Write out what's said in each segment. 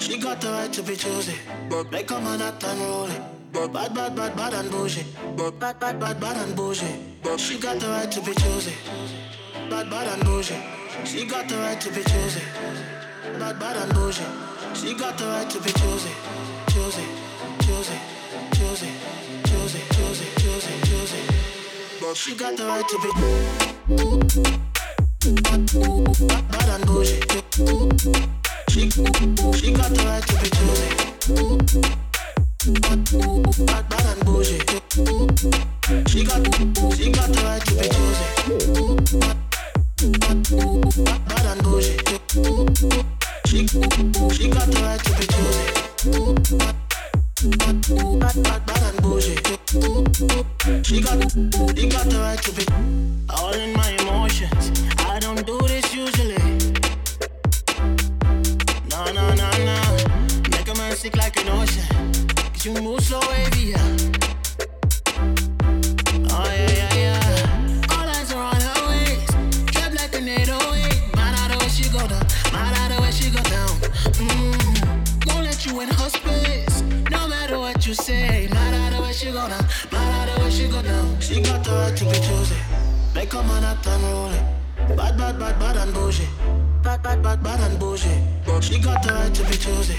she got the right to be choosy. But make a man act unruly. But bad, bad, bad, bad and bougie. But bad, bad, bad, bad and bougie. But she got the right to be choosy. Bad, bad and bougie. She got the right to be choosy. Bad, bad and bougie. She got the right to be choosy. Choosy, choosy, choosy, choosy, choosy, choosy, choosy. She got the right to be. Bad, bad and bougie. She, got the right to be choosy. Bad, bad and bougie. She got, she got the right to be choosy. Bad, bad and bougie. She, she got the right to be choosy. Bad, bad and bougie. She got, she got the right to be all in my emotions. I don't do sick like an ocean. Cause you move so wavy, yeah. Oh, yeah, yeah, yeah. All eyes are on her waist. Like an 808. Mad out the way she go down. The way she go down. Mm. Won't let you in her space. No matter what you say. The way she go down. The way she go down. Got to be choosy. Make a man act unruly. Bad, bad, bad, bad and bougie. Bad, bad, bad, bad and bougie. She got the right to be choosy.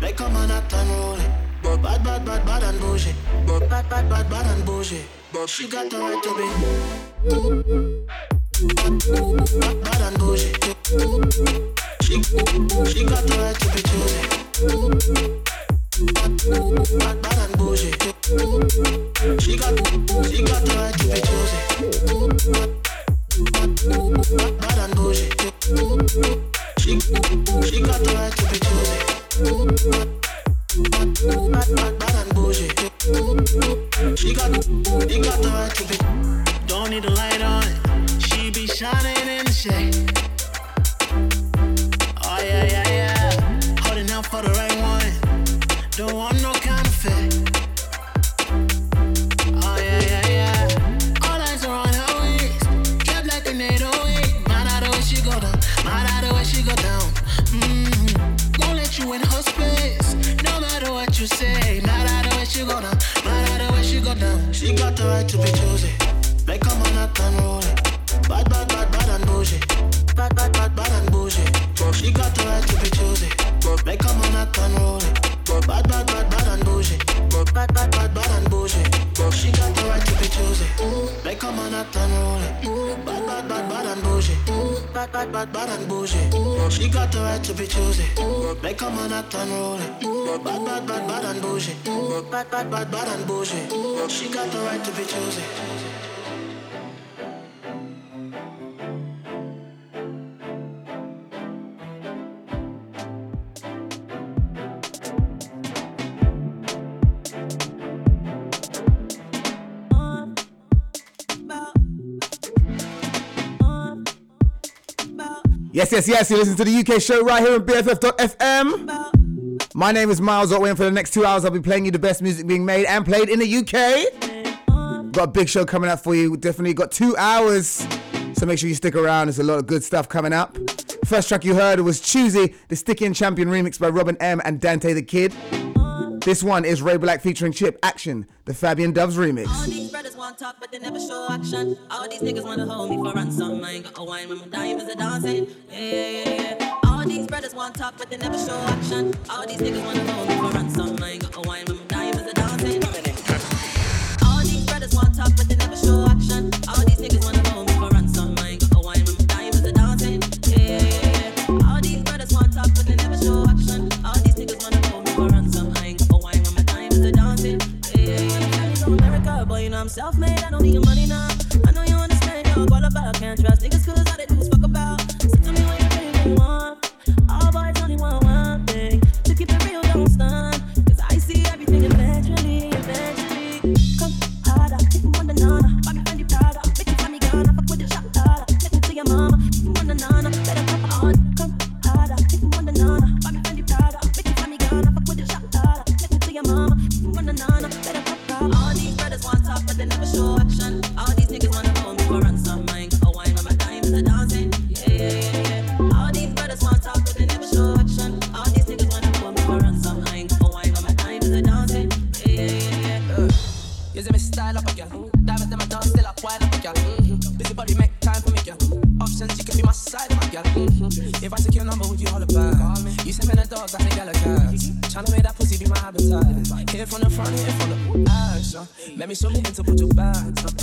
Make a man act unruly. Bad, bad, bad, bad and bougie. Bad, bad, bad, bad and bougie. She got the right to be. Bad, bad and bougie. She, she got the right to be choosy. Bad, bad and bougie. She got, she got the right to be choosy. Bad, and. She, she got the right to be choosy. Bad, bad, and. She got, she got the right to be. Don't need a light on. She be shining in the shade. Oh yeah, yeah, yeah. Holding out for the right one. Don't want no counterfeit. Say. Mad out the way she go down. Mad out the way she go down. She got the right to be choosy. Make a man act unruly. Bad, bad, bad, bad and bougie. Bad, bad, bad, bad and bougie. She got the right to be choosy. Make a man act unruly. But bad, bad, bad, bad and bougie. Bad, bad, bad, bad and bougie. She got the right to be choosy. Make a man act unruly. Bad, bad, bad, bad and bougie. Bad, bad, bad, bad and bougie. She got the right to be choosy. Make a man act unruly. Bad, bad, bad, bad and bougie. Bad, bad, bad, bad and bougie. She got the right to be choosy. Yes, yes, yes. You listen to the UK show right here on BFF.FM. My name is Miles Otway, and for the next two hours, I'll be playing you the best music being made and played in the UK. Got a big show coming up for you. Definitely got two hours, so make sure you stick around. There's a lot of good stuff coming up. First track you heard was Choosy, the Sticky and Champion remix by Robin M and Dantae the Kid. This one is Ray BLK featuring Chip Action, the Fabien Dubz remix. Want talk, but they never show action. All these niggas wanna hold me for ransom. I ain't got a wine when my diamonds are dancing. Yeah, yeah, yeah. All these brothers want talk, but they never show action. All these niggas wanna hold me for ransom. I ain't got a wine when my diamonds are dancing. All these brothers want talk, but they never show action. All these niggas wanna I'm self-made. I don't need your money now. I know you understand. You're qualified. Can't trust niggas 'cause all me show me into put your back.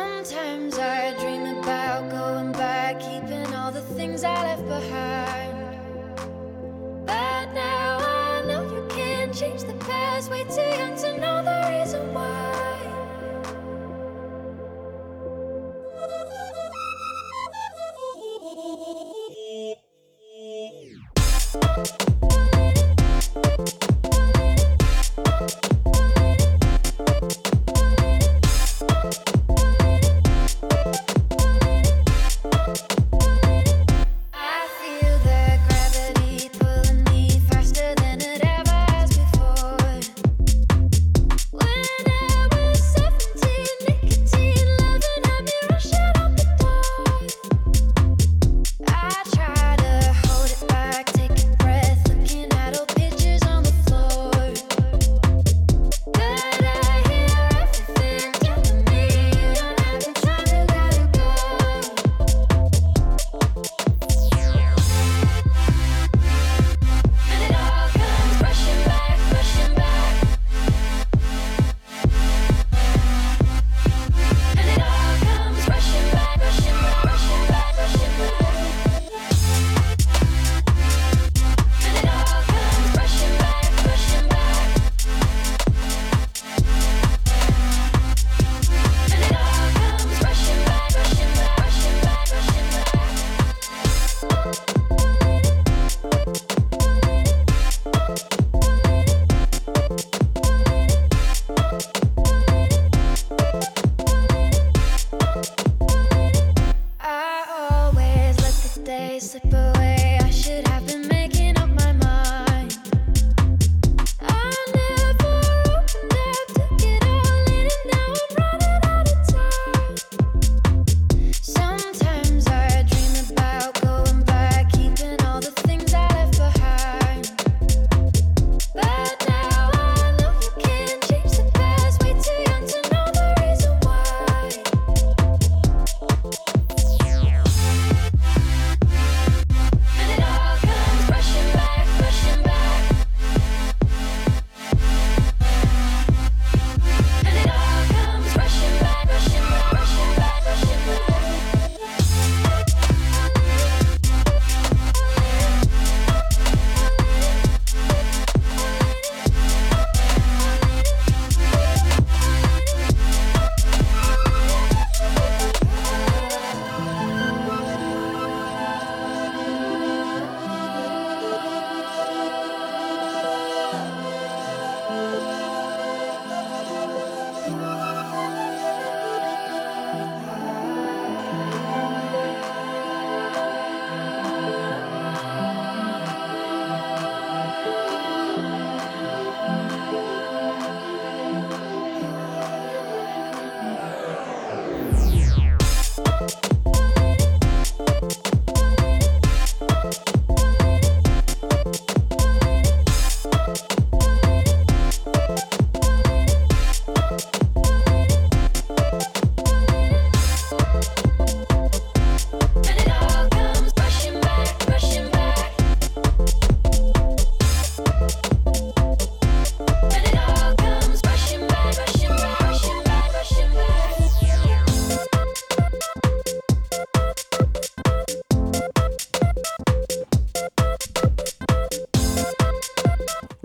Sometimes I dream about going back, keeping all the things I left behind. But now I know you can't change the past, way too young to know the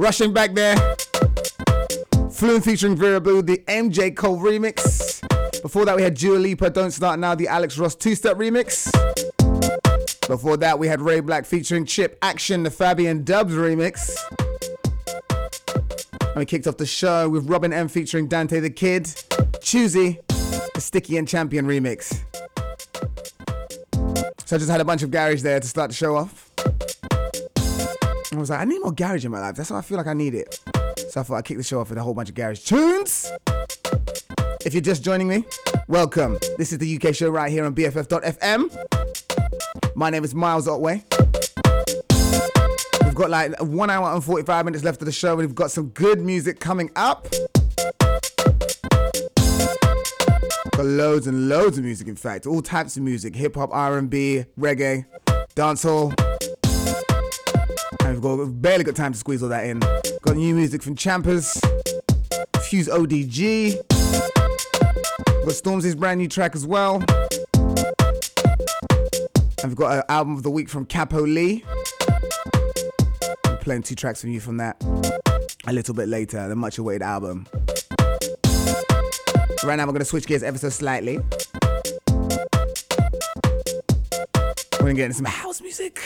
Rushing back there. Flume featuring Vera Blue, the MJ Cole remix. Before that, we had Dua Lipa, Don't Start Now, the Alex Ross two step remix. Before that, we had Ray BLK featuring Chip Action, the Fabien Dubz remix. And we kicked off the show with Robin M featuring Dantae the Kid, Choosy, the Sticky and Champion remix. So I just had a bunch of garage there to start the show off. I was like, I need more garage in my life. That's what I feel like I need it. So I thought I'd kick the show off with a whole bunch of garage tunes. If you're just joining me, welcome. This is the UK show right here on BFF.fm. My name is Miles Otway. We've got like one hour and 45 minutes left of the show, and we've got some good music coming up. Got loads and loads of music, in fact, all types of music: hip hop, R&B, reggae, dancehall. We've got barely got time to squeeze all that in. Got new music from Champaz, Fuse ODG. Got Stormzy's brand new track as well. We've got an album of the week from Capo Lee. I'm playing two tracks from you from that a little bit later, the much awaited album. Right now, we're going to switch gears ever so slightly. We're going to get into some house music.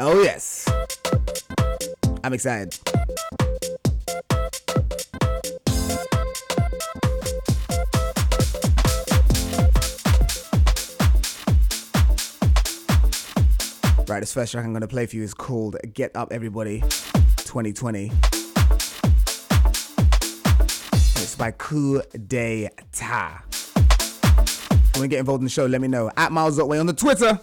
Oh, yes. I'm excited. Right, this first track I'm going to play for you is called Get Up Everybody 2020. It's by Ku de Ta. If you want to get involved in the show, let me know. At Miles Otway on the Twitter.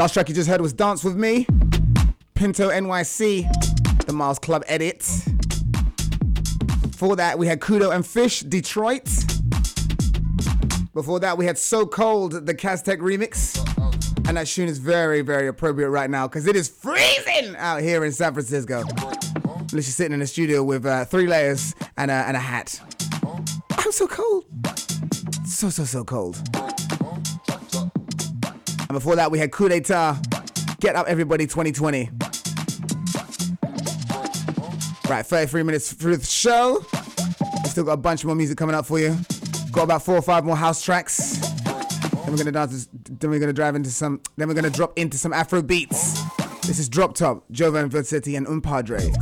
Last track you just heard was Dance With Me, Pinto NYC, the Myles Club edit. Before that, we had Kudo and Fish, Detroit. Before that, we had So Cold, the Cazztek remix. And that tune is very, very appropriate right now because it is freezing out here in San Francisco. Literally sitting in the studio with uh, three layers and a, and a hat. I'm so cold. So, so, so cold. And before that, we had Ku de Ta. Get up, everybody, 2020. Right, 33 minutes through the show. We still got a bunch more music coming up for you. Got about four or five more house tracks. Then we're gonna dance. Then we're gonna drive into some. Then we're gonna drop into some Afro beats. This is Drop Top, Jovan Vucetic and Un Padre.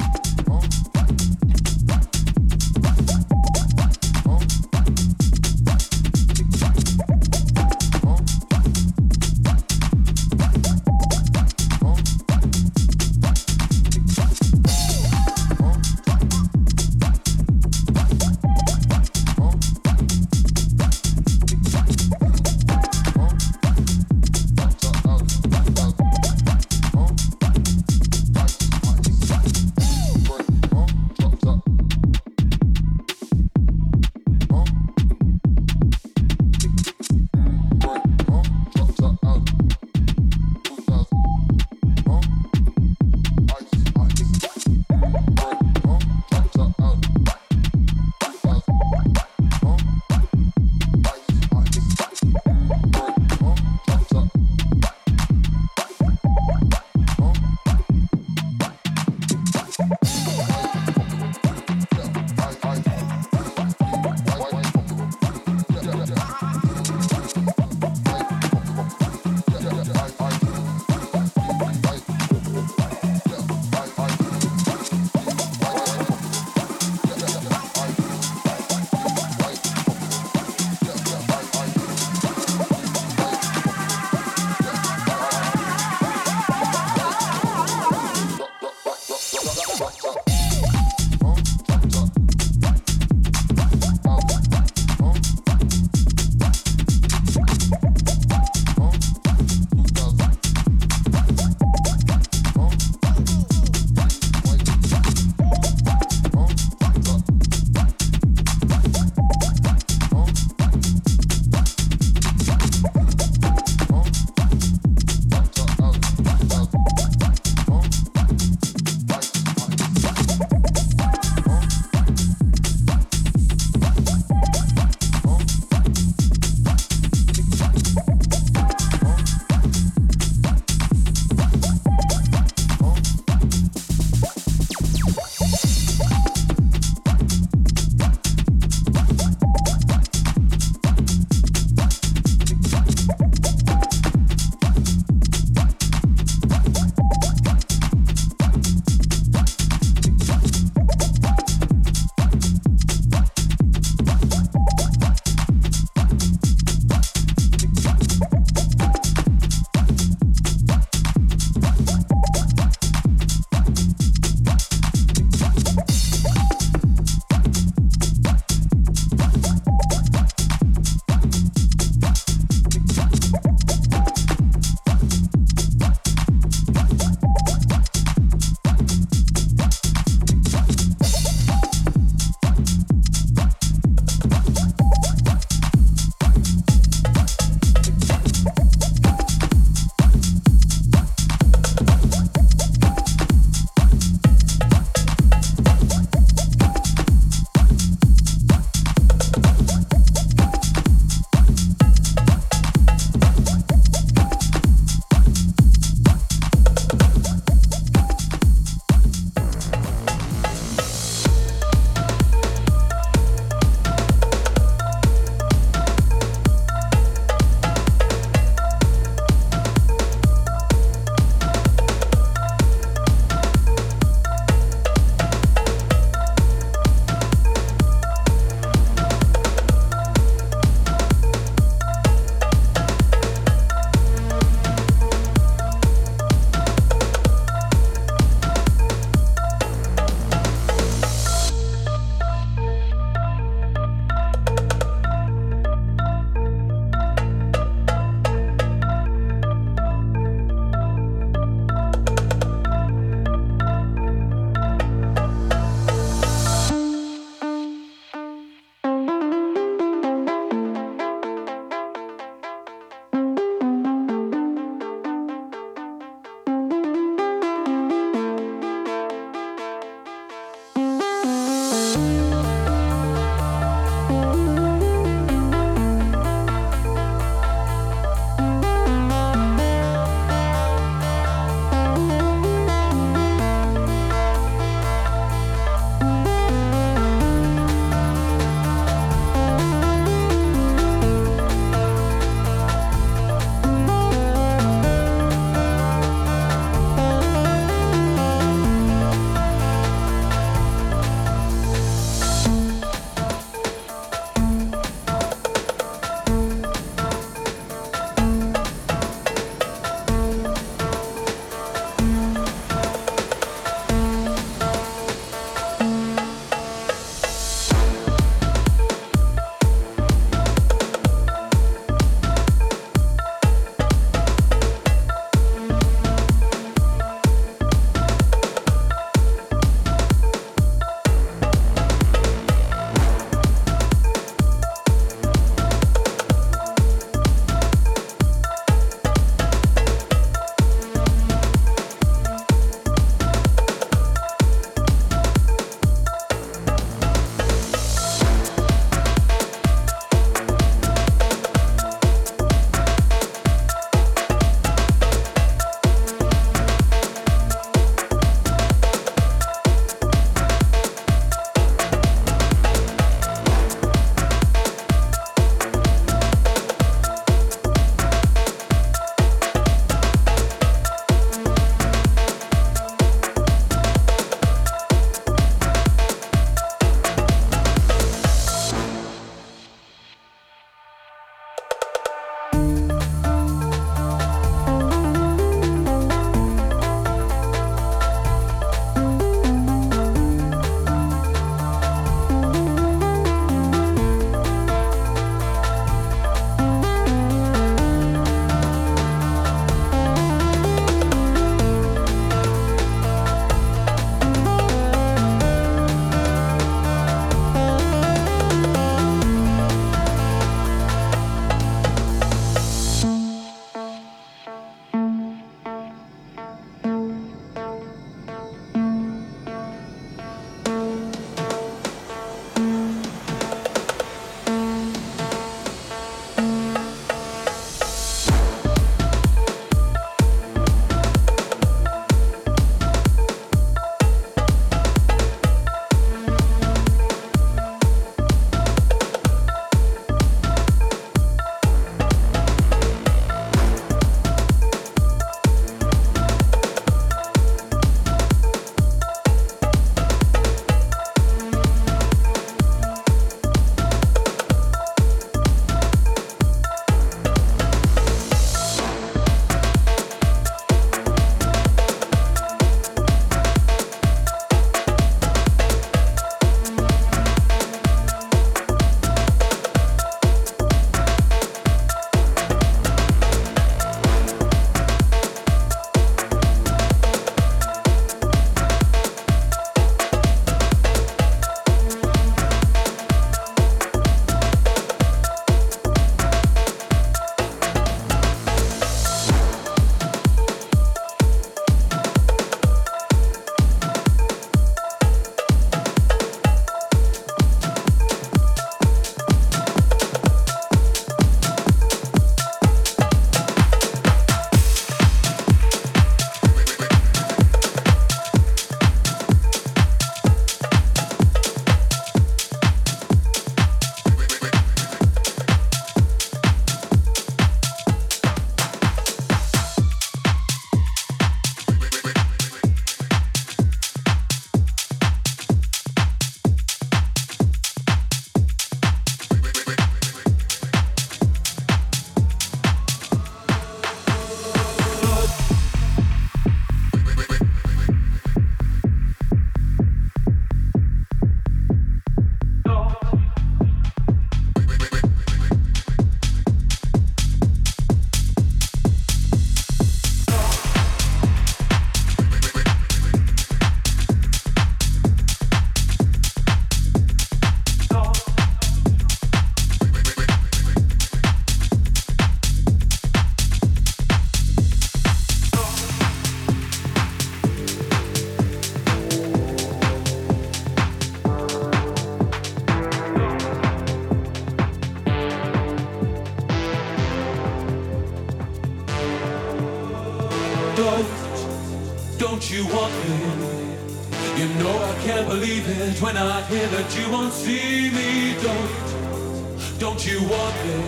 here that you won't see me. Don't, don't you want me?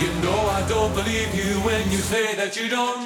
You know I don't believe you when you say that you don't.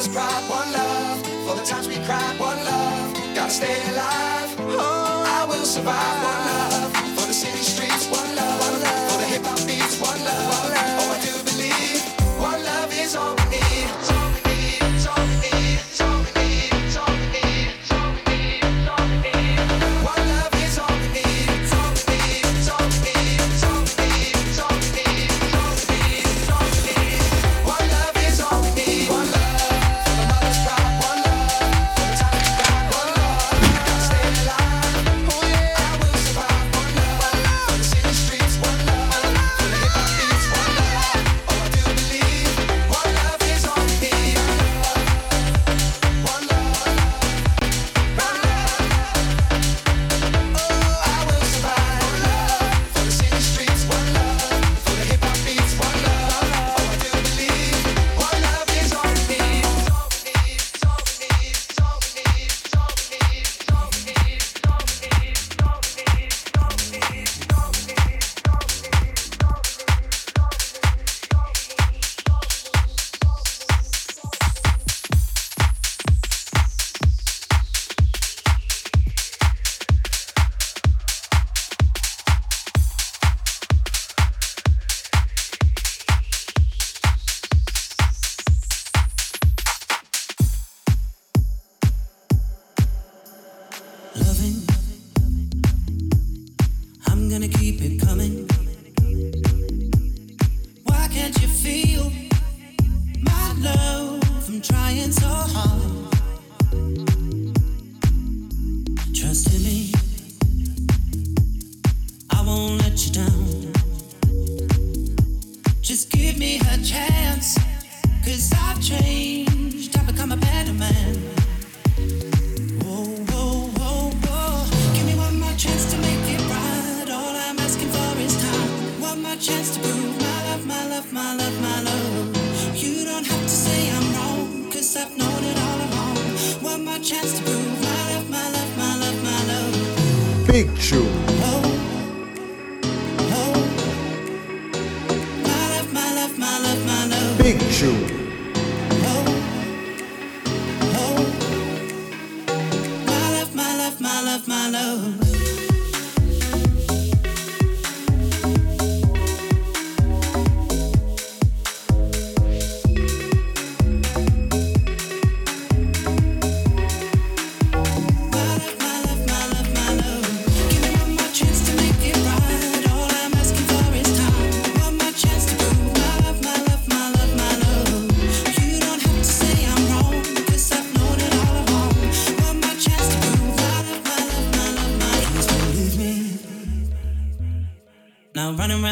this pride, one love. For the times we cried, one love. Gotta stay alive. Oh, I will survive, one love.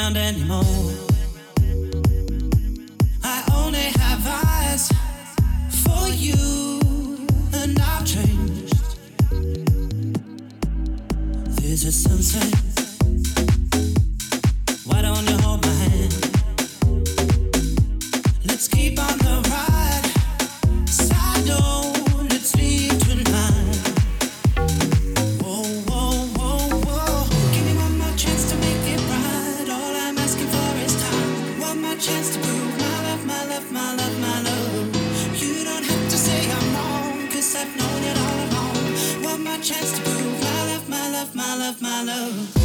Around anymore. Love, my love,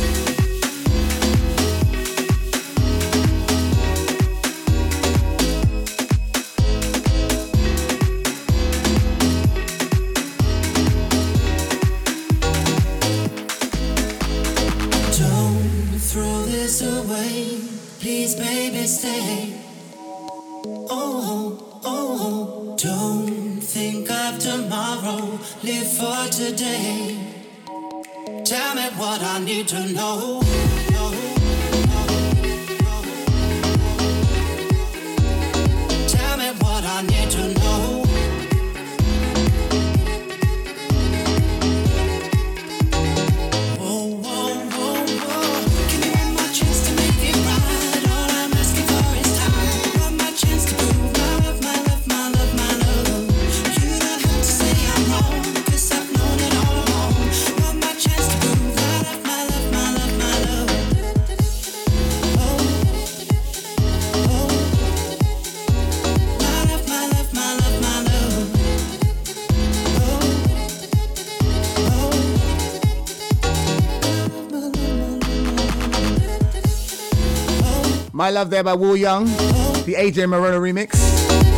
Love There by Will Young, the AJ Morona remix.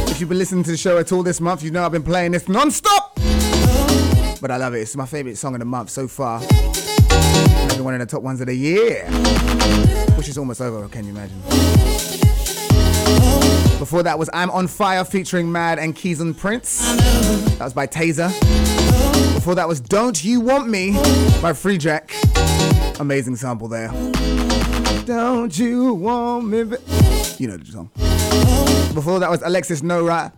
If you've been listening to the show at all this month, you know I've been playing this non-stop. But I love it. It's my favorite song of the month so far. Maybe one of the top ones of the year. Which is almost over, can you imagine? Before that was I'm on Fire featuring Maad and Keys and Prince. That was by Tazer. Before that was Don't You Want Me by Freejak. Amazing sample there. Don't you want me? ba- You know the song. Before that was Alexis Nohra.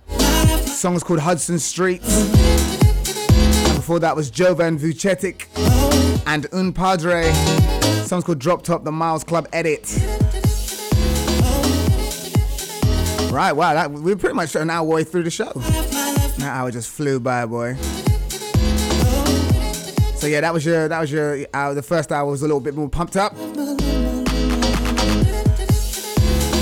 Song was called Hudson Street. And before that was Jovan Vucetic and Un Padre. Song's called Drop Top, the Myles Club edit. Right, wow, that, we're pretty much an hour way through the show. That hour just flew by, boy. So yeah, that was your that was your hour. The first hour was a little bit more pumped up.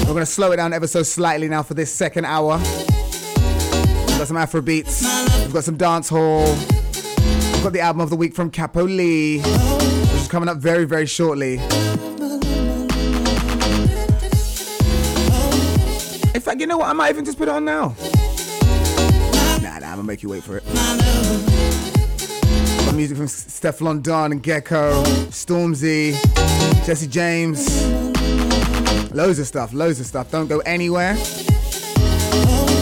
We're gonna slow it down ever so slightly now for this second hour. We've got some Afro beats. We've got some dance hall. We've got the album of the week from Capo Lee, which is coming up very very shortly. In fact, you know what? I might even just put it on now. Nah, nah, I'm gonna make you wait for it. Music from Stefflon Don and Gecko, Stormzy, Jesse James. Loads of stuff, loads of stuff. Don't go anywhere.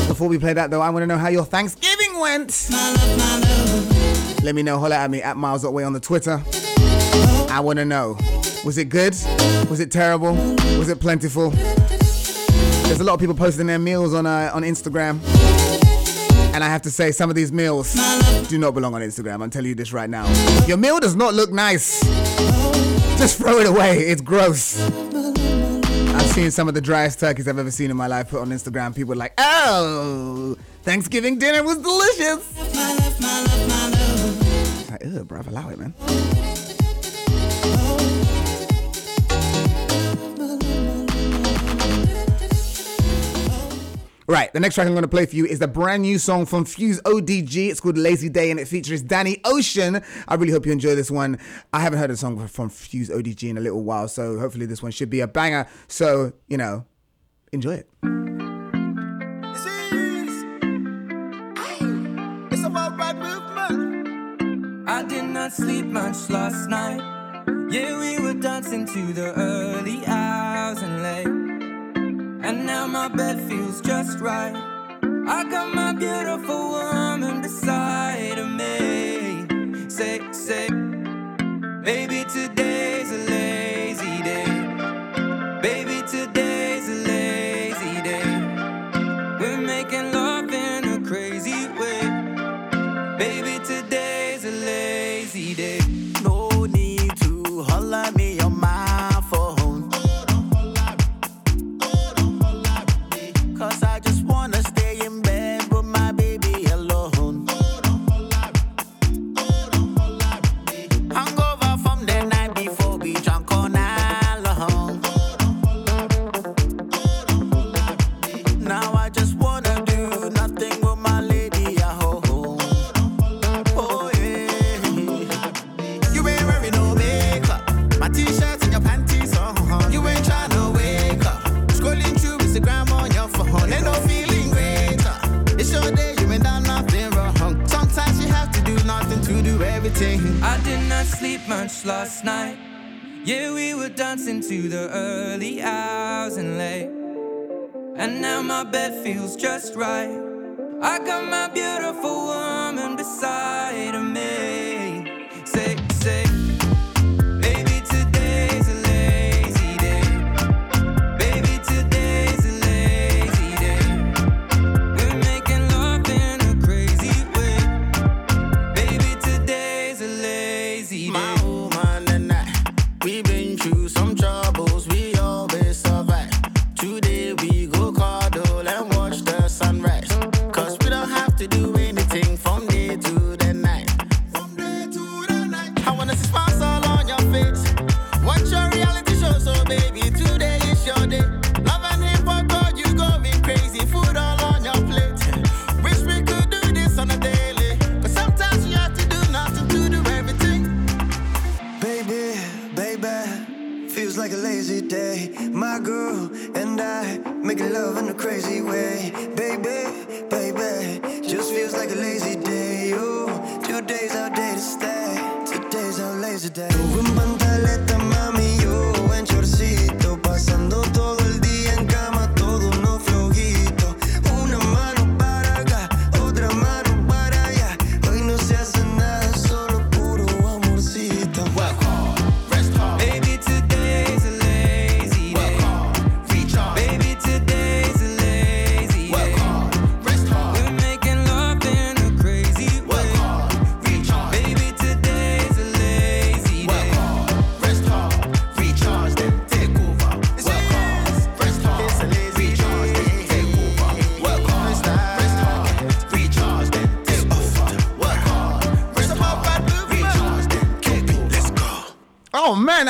Before we play that though, I want to know how your Thanksgiving went. Let me know. Holla at me at Miles.way on the Twitter. I want to know. Was it good? Was it terrible? Was it plentiful? There's a lot of people posting their meals on uh, on Instagram. And I have to say, some of these meals do not belong on Instagram. I'm telling you this right now. Your meal does not look nice. Just throw it away. It's gross. I've seen some of the driest turkeys I've ever seen in my life put on Instagram. People are like, oh, Thanksgiving dinner was delicious. Like, ew, bruv, allow it, man. Right, the next track I'm going to play for you is the brand new song from Fuse ODG. It's called Lazy Day and it features Danny Ocean. I really hope you enjoy this one. I haven't heard a song from Fuse ODG in a little while, so hopefully this one should be a banger. So, you know, enjoy it. It's about right movement. I did not sleep much last night. Yeah, we were dancing to the early hours and late. And now my bed feels just right. I got my beautiful woman beside of me. Say, say, baby, today's a lazy much last night. Yeah, we were dancing to the early hours and late. And now my bed feels just right. I got my beautiful woman beside making love in a crazy way.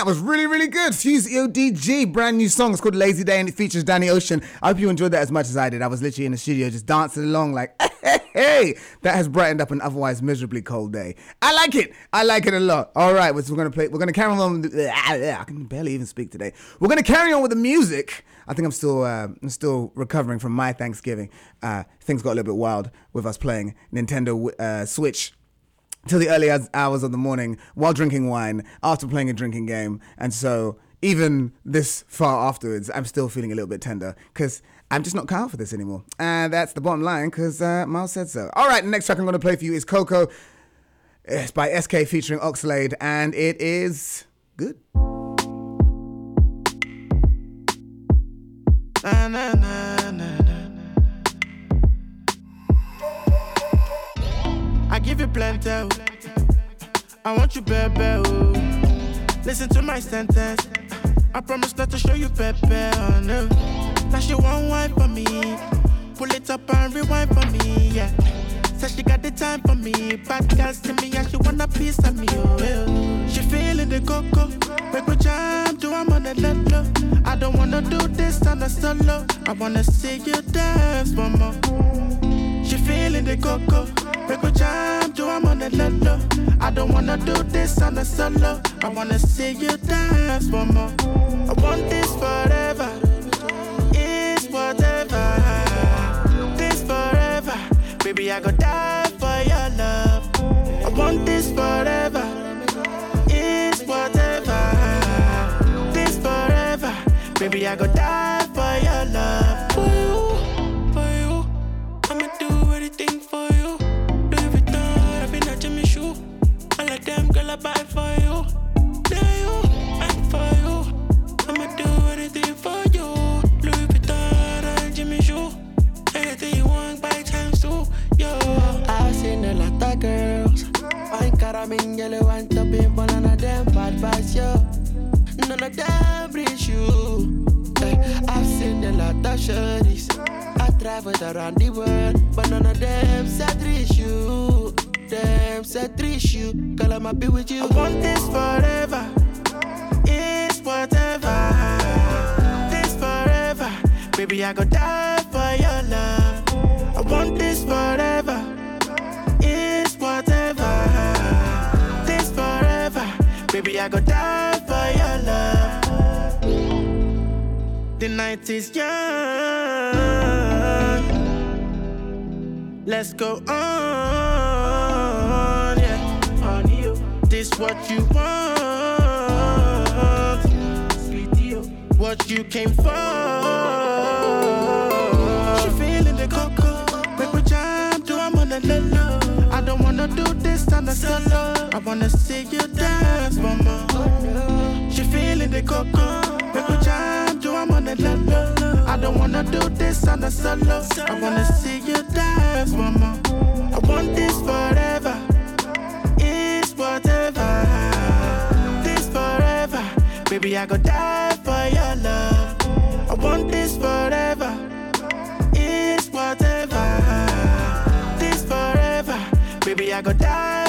That was really, really good. Fuse ODG, brand new song. It's called Lazy Day and it features Danny Ocean. I hope you enjoyed that as much as I did. I was literally in the studio just dancing along like, hey. That has brightened up an otherwise miserably cold day. I like it. I like it a lot. All right, we're gonna play. We're gonna carry on. With I can barely even speak today. We're gonna carry on with the music. I think I'm still, uh, I'm still recovering from my Thanksgiving. Uh, things got a little bit wild with us playing Nintendo uh, Switch till the early hours- of the morning while drinking wine after playing a drinking game. And so, even this far afterwards, I'm still feeling a little bit tender because I'm just not cut out for this anymore. And that's the bottom line because uh, Miles said so. All right, the next track I'm going to play for you is Coco. It's by SK featuring Oxlade, and it is good. Na, na, na. Plenty. oh. I want you, baby. oh. Listen to my sentence. I promise not to show you pepe. Oh, no. Now she want wine for me. Pull it up and rewind for me. Yeah. Said she got the time for me. Bad girls to me and she want a piece of me. Oh, yeah. She feeling the cocoa. Make me jam, do I'm on the low. I don't wanna do this on a solo. I wanna see you dance more. She feeling the cocoa. Make me jam, do I'm on the low. I don't wanna do this on a solo. I wanna see you dance for more. I want this forever. It's whatever. This forever. Baby, I go die for your love. I want this forever. It's whatever. This forever. Baby, I go die bad yo. None of them reach you. I've seen a lot of shorties. I traveled around the world, but none of them said reach you. Them said reach you. Girl, I'ma be with you. I want this forever. It's whatever. This forever. Baby, I go die for your love. I want this forever. Baby, I go die for your love. The night is young. Let's go on, yeah. On you. This what you want. What you came for. She feeling the cocoa. Make me jam, do I'm on the low. I don't wanna do this on the solo. I wanna see you dance, mama. She feeling the cocoa. Make me jam, do I'm on the low. I don't wanna do this on the solo. I wanna see you dance, mama. I want this forever. It's whatever. This forever. Baby, I go die for your love. I want this forever. I go die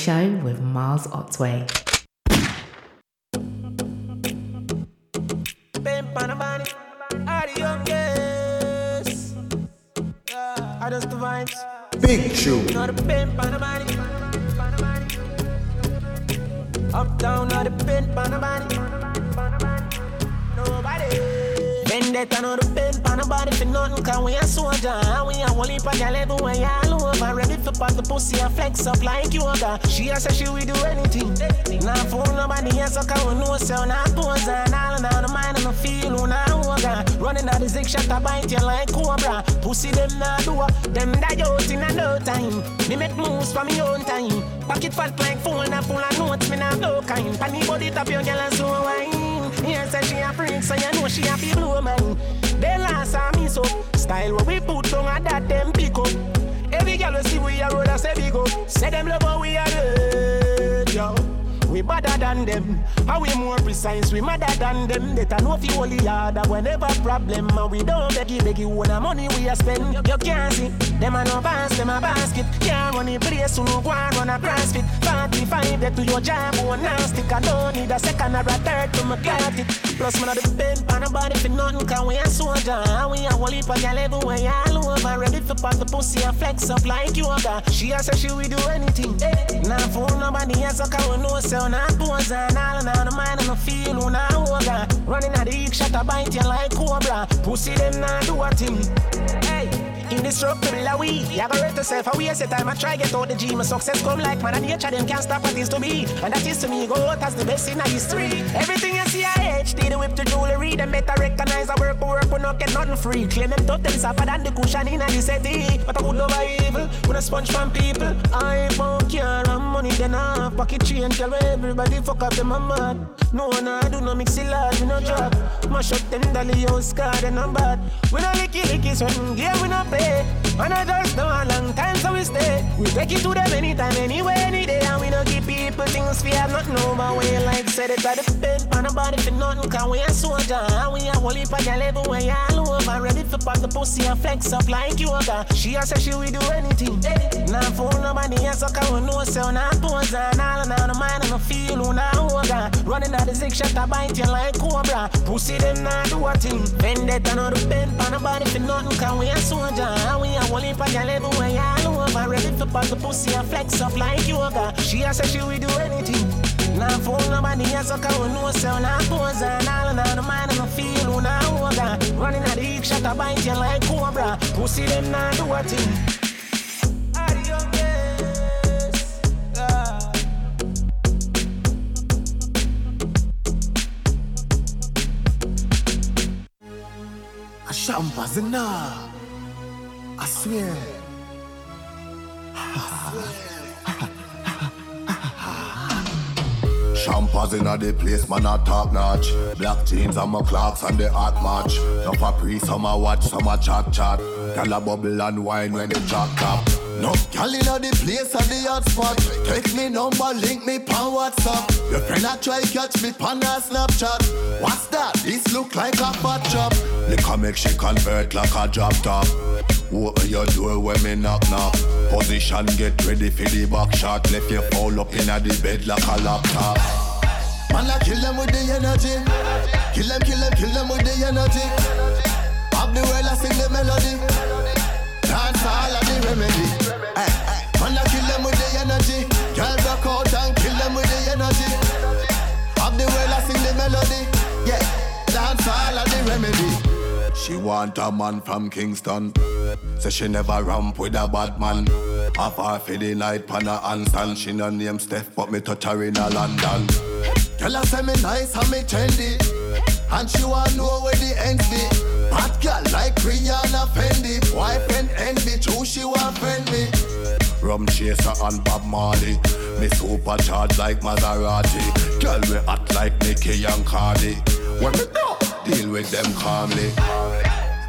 show with Miles Otway. Yoga. She will do anything. Now fool nobody else, so we know so now pose and all and all the mind and the feel now woga. Running out the zig shot, I bite you like cobra. Pussy them now do them die out in a no time. Me make moves for me own time. Pocket fat like phone and full of notes, me now no kind. Panny body top your girl and so wine. Yes, say she a freak, so you know she a be blue man. They last on me so style what we put We see we a road a say big up. Say them love how we are good, yo. We better than them. How we more precise, we madder than them. They know if you only harder whenever problem. And we don't beg you, beg you, when the money we a spend. You can't see, them a no pass, them a basket. Can't run the place, so no go and run a CrossFit. 45 that to your job, one now stick. I don't need a second or a third to my got it. Plus, man, the bend on a body for nothing, cause we a soldier. We a whole heap of gal everywhere, all over. Ready for pop the pussy and flex up like you yoga. She a say she will do anything. Now, for nobody else, cause we know so now pose and all all the mind the feel who now woga. Running at the eek shot a bite you like cobra. Pussy them now do a thing. Hey. Indestructible are we. You gotta rate yourself a waste of time. I try get out the G. My success come like man and nature. Them can't stop what is to be. And that is to me go out as the best in history. Everything I HD, the whip to jewelry. Them better recognize I work work. We not get nothing free. Claim them them suffer than the cushion in the city. But I would over evil. When I sponge from people. I won't care. I'm money then I pocket change. Tell everybody fuck up them a mad. No one I do no mix it large. We no drop. Mash up them dolly house card and I'm bad. We no licky licky sweating. Yeah we no pay. And I just know a long time so we stay. We take it to them anytime, anywhere, any day. And we don't give people things fear nothing over. We like said it by the bed, the body for nothing. Cause we a soldier. And we a whole heap of gal everywhere all over. Ready for pop the pussy and flex up like yoga. She a say she will do anything. Eh. Now for nobody else, so can we know so now pose and all now the mind and the feel who now over. Running out the zig shot, I bite you like cobra. Pussy them now do a thing. Vendetta no the on the body for nothing. Cause we a soldier. And we a whole heap of gal everywhere all over. Ready for pop the pussy and flex up like yoga. She a say she will do anything. Now for nobody else, can we know so now pose and all now the mind and the feel who now over. Running out the zig shot, I bite you like cobra. Pussy them now do a thing. A shampazina. I swear. Champers inna the place, man a top notch. Black jeans and my clocks and the hot match. No pre, some a watch, some a chat chat. Gyal a bubble and wine when the jack top. No gyal inna the place at the hot spot. Take me number, link me pan WhatsApp. Your friend a try catch me pan a Snapchat. What's that? This look like a fat chop. Liquor make she convert like a drop top. Open your door when me knock knock. Position get ready for the back shot. Left you fall up inna the bed like a laptop. Man, I kill them with the energy. Kill them, kill them, kill them with the energy. Up the world, I sing the melody. Dance all of the remedy. Man, I kill them with the energy. Girl, rock out and kill them with the energy. Up the world, I sing the melody. Yeah, dance all of the remedy. She want a man from Kingston. Say she never ramp with a bad man. Half her for the night pan a handstand. She no name Steph, but me touch her in a London. Tell her say me nice and me trendy. And she want know where the ends be. Bad girl like Rihanna Fendi. Wife and envy, true she want friend. Rum chaser and Bob Marley. Me supercharged like Maserati. Girl we hot like Nicki and Cardi. When me go, deal with them calmly.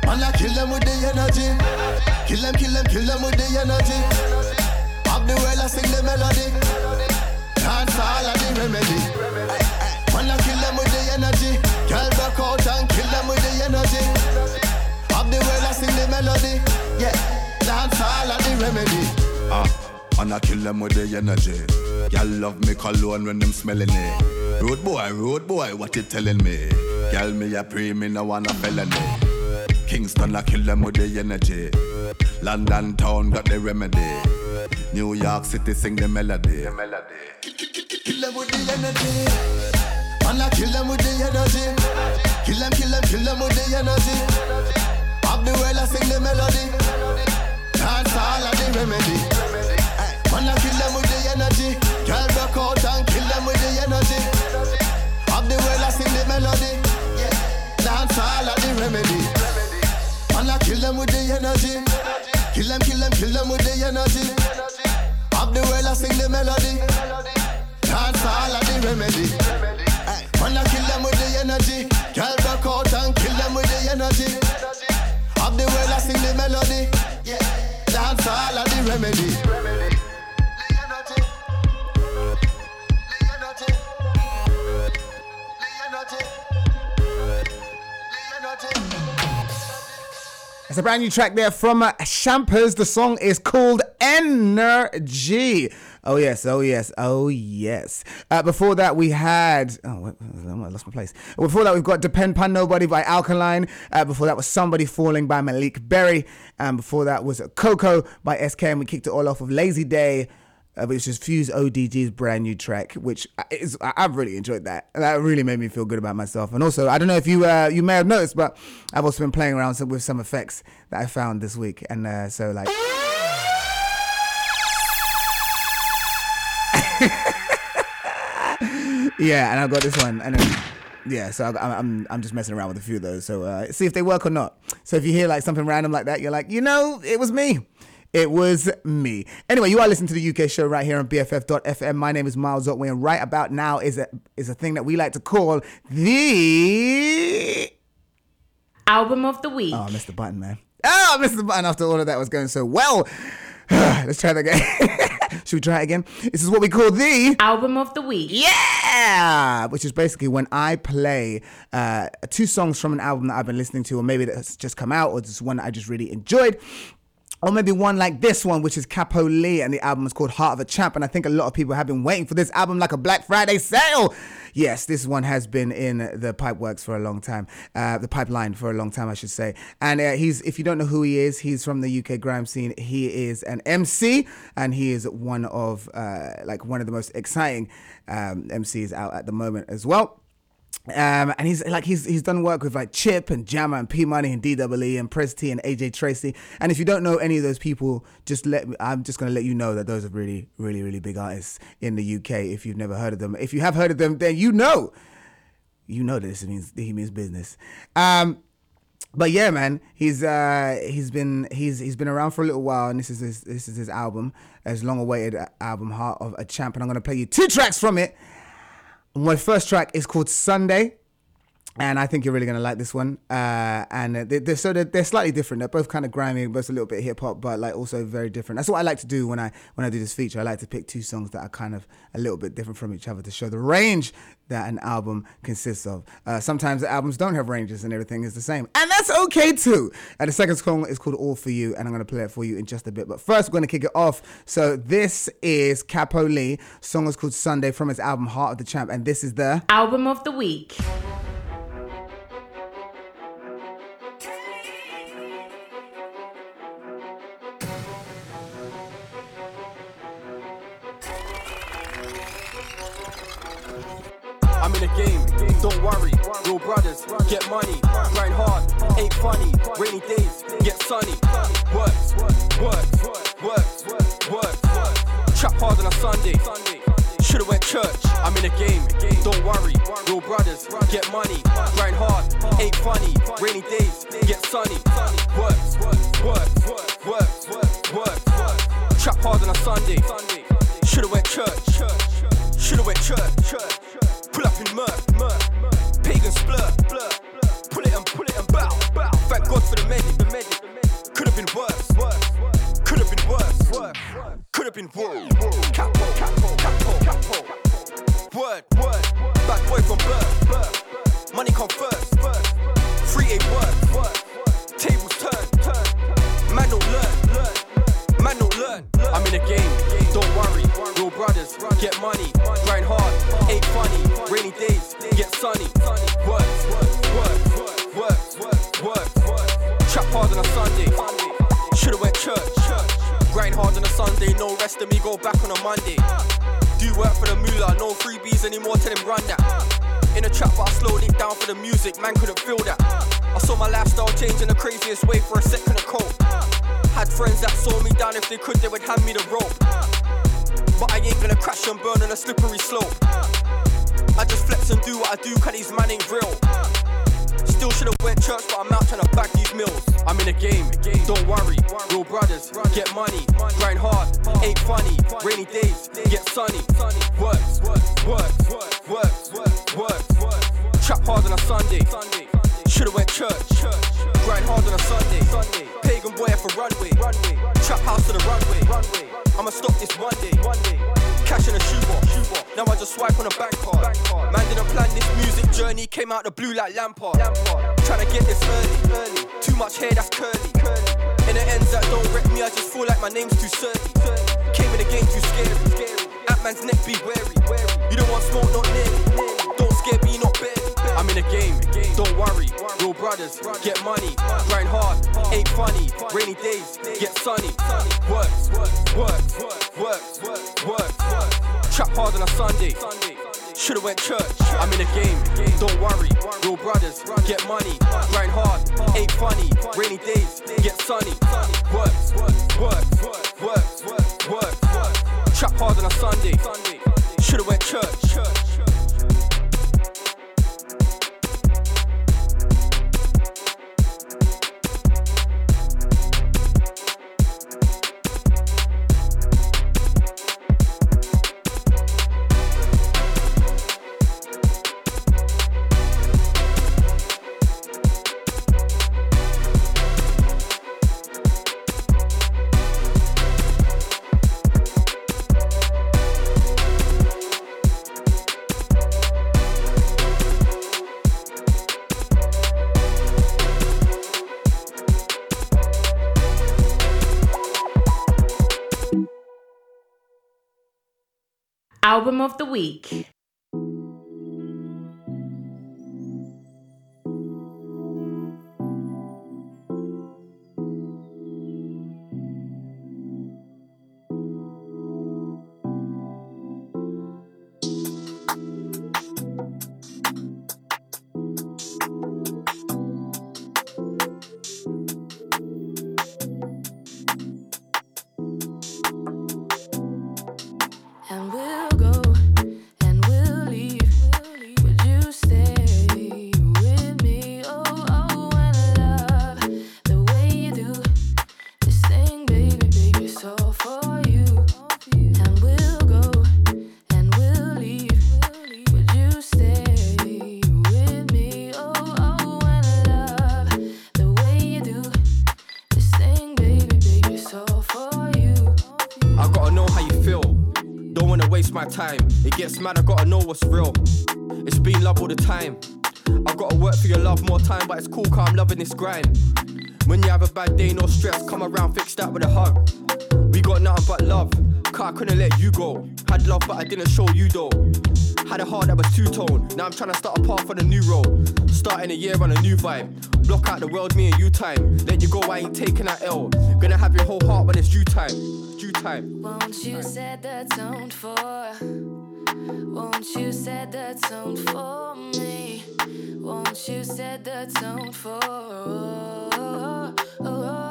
Man, I kill them with the energy. Kill them, kill them, kill them with the energy. Up the world, I sing the melody. Dance all of the remedy. Man, I kill them with the energy. Girl, rock out and kill them with the energy. Up the world, I sing the melody. Yeah, dance all of the remedy. Ah, and I kill them with the energy. Y'all love me cologne when them smelling it. Road boy, road boy, what you telling me? Y'all me a pre, me no want a felony. Kingston, I kill them with the energy. London town got the remedy. New York City sing the melody. Kill them with the energy. Man, I kill them with the energy. Kill them, kill them, kill them with the energy. Up the world, I sing the melody. Dance all of the remedy. Man, I kill them with the energy. Girl, rock out and kill them with the energy. Up the world, I sing the melody. Dance all of the remedy. Man, I kill them with the energy. Kill them, kill them, kill them with the energy. Up the world, I sing the melody. Dance all of the remedy. Man, I kill them with the energy. Girl, rock out and kill them with the energy. Up the world, I sing the melody. Dance all of the remedy. It's a brand new track there from uh, Champaz. The song is called Energy. Oh yes, oh yes, oh yes. Uh, before that, we had oh, I lost my place. Before that, we've got "Depend Upon Nobody" by Alkaline. Uh, before that was "Somebody Falling" by Malik Berry, and before that was "Coco" by SK. And we kicked it all off with "Lazy Day." Uh, which is Fuse ODG's brand new track, which is I've really enjoyed that. That really made me feel good about myself. And also, I don't know if you uh, you may have noticed, but I've also been playing around with some effects that I found this week, and uh, so like. yeah, and I've got this one, and then, yeah, so I, I'm I'm just messing around with a few of those. So uh, see if they work or not. So if you hear like something random like that, you're like, you know, it was me. It was me. Anyway, you are listening to the UK show right here on BFF.FM. My name is Miles Otway, and right about now is a is a thing that we like to call the Album of the week. Oh, I missed the button, man. Oh, I missed the button after all of that was going so well. Let's try that again. Should we try it again? This is what we call the album of the week. Yeah, which is basically when I play uh, two songs from an album that I've been listening to, or maybe that's just come out, or just one that I just really enjoyed. Or maybe one like this one, which is Capo Lee, and the album is called Heart of a Champ. And I think a lot of people have been waiting for this album like a Black Friday sale. Yes, this one has been in the pipe works for a long time, uh, the pipeline for a long time, I should say. And uh, he's, if you don't know who he is, he's from the UK grime scene. He is an MC, and he is one of uh, like one of the most exciting um, MCs out at the moment as well. Um, and he's like he's he's done work with like Chip and Jammer and P Money and DWE and Prez T and AJ Tracey. And if you don't know any of those people, just let me, I'm just gonna let you know that those are really really really big artists in the UK. If you've never heard of them, if you have heard of them, then you know, you know that this means he means business. Um, but yeah, man, he's uh he's been he's he's been around for a little while, and this is his this is his album, his long awaited album, Heart of a Champ. And I'm gonna play you two tracks from it. My first track is called Sunday, and I think you're really gonna like this one. Uh, and they, they're so they're, they're slightly different. They're both kind of grimy, both a little bit hip hop, but like also very different. That's what I like to do when I when I do this feature. I like to pick two songs that are kind of a little bit different from each other to show the range that an album consists of. Uh, sometimes the albums don't have ranges and everything is the same, and that's okay too. And the second song is called All for You, and I'm gonna play it for you in just a bit. But first, we're gonna kick it off. So this is Capo Lee. Song is called Sunday from his album Heart of the Champ, and this is the Album of the week. Brothers, get money, grind hard, ain't funny. Rainy days, get sunny. Works, works, works, works. Trap hard on a Sunday. Should've went church. I'm in the game, don't worry. Real brothers, get money, grind hard, ain't funny. Rainy days, get sunny. Works, works, works, works. Trap hard on a Sunday. Should've went church. Should've went church. Pull up in murk, Thank God for the medic, the medic. Could've been worse, worse. Could've been worse, worse. Could've been worse. Capo. Word, word. Bad boy from birth. Money come first, first. Free a word, word. Tables turn. Man don't learn. Man don't learn. I'm in the game, don't worry. Real brothers, get money, grind hard, ain't funny. Rainy days, get sunny. Works, works, works, works, works. Trap hard on a Sunday. Should've went church. Grind hard on a Sunday, no rest of me go back on a Monday. Do work for the moolah, no freebies anymore, tell him run that. In a trap, but I slowed it down for the music, man couldn't feel that. I saw my lifestyle change in the craziest way for a second of cold. Had friends that saw me down, if they could, they would hand me the rope. But I ain't gonna crash and burn on a slippery slope. I just flex and do what I do, cause these man ain't real. Still should've went church, but I'm out trying to bag these mills. I'm in a game, don't worry. Real brothers, get money, grind hard, ain't funny. Rainy days, get sunny. Works, works, works, works, works. Trap hard on a Sunday. Should've went church. Grind hard on a Sunday. Pagan boy for runway. Trap house to the runway. I'ma stop this one day. Cash in a shoebox. Now I just swipe on a bank card. Man didn't plan this music journey. Came out the blue like Lampard. Trying to get this early. Too much hair that's curly. In the ends that don't rep me, I just feel like my name's too surly. Came in the game too scary. At man's neck, be wary. You don't want smoke, not near. Don't scare me, not. In a game, don't worry. Real brothers, get money, grind hard, ain't funny. Rainy days, get sunny. Works, works, works, works. Trap hard on a Sunday. Should've went church. I'm in a game, don't worry. Real brothers, get money, grind hard, ain't funny. Rainy days, get sunny. Works, works, works, works. Trap hard on a Sunday. Should've went church. Album of the week. But it's cool, cause I'm loving this grind. When you have a bad day, no stress, come around, fix that with a hug. We got nothing but love, cause I couldn't let you go. Had love, but I didn't show you though. Had a heart that was two tone. Now I'm trying to start a path on a new road. Starting a year on a new vibe. Block out the world, me and you time. Let you go, I ain't taking that L. Gonna have your whole heart when it's due time. Due time. Won't you set the tone for? Won't you set the tone for me? Won't you set the tone for me?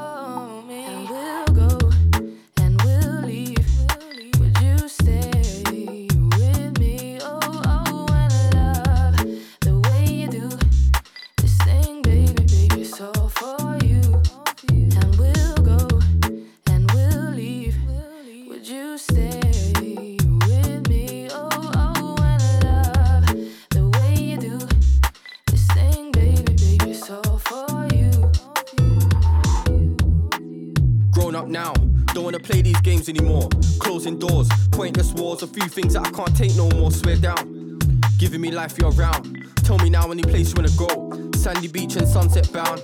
Wanna play these games anymore. Closing doors, pointless wars, a few things that I can't take no more. Swear down, giving me life you're around. Tell me now any place you wanna go. Sandy beach and sunset bound.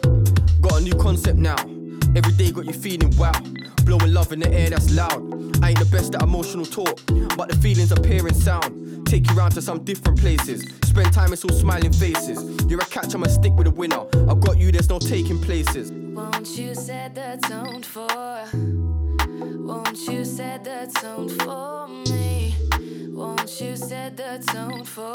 Got a new concept now. Every day got you feeling wow. Blowing love in the air that's loud. I ain't the best at emotional talk, but the feelings appear in sound. Take you round to some different places. Spend time, it's all smiling faces. You're a catch, I'ma stick with a winner. I've got you, there's no taking places. Won't you set the tone for? Won't you set the tone for me? Won't you set the tone for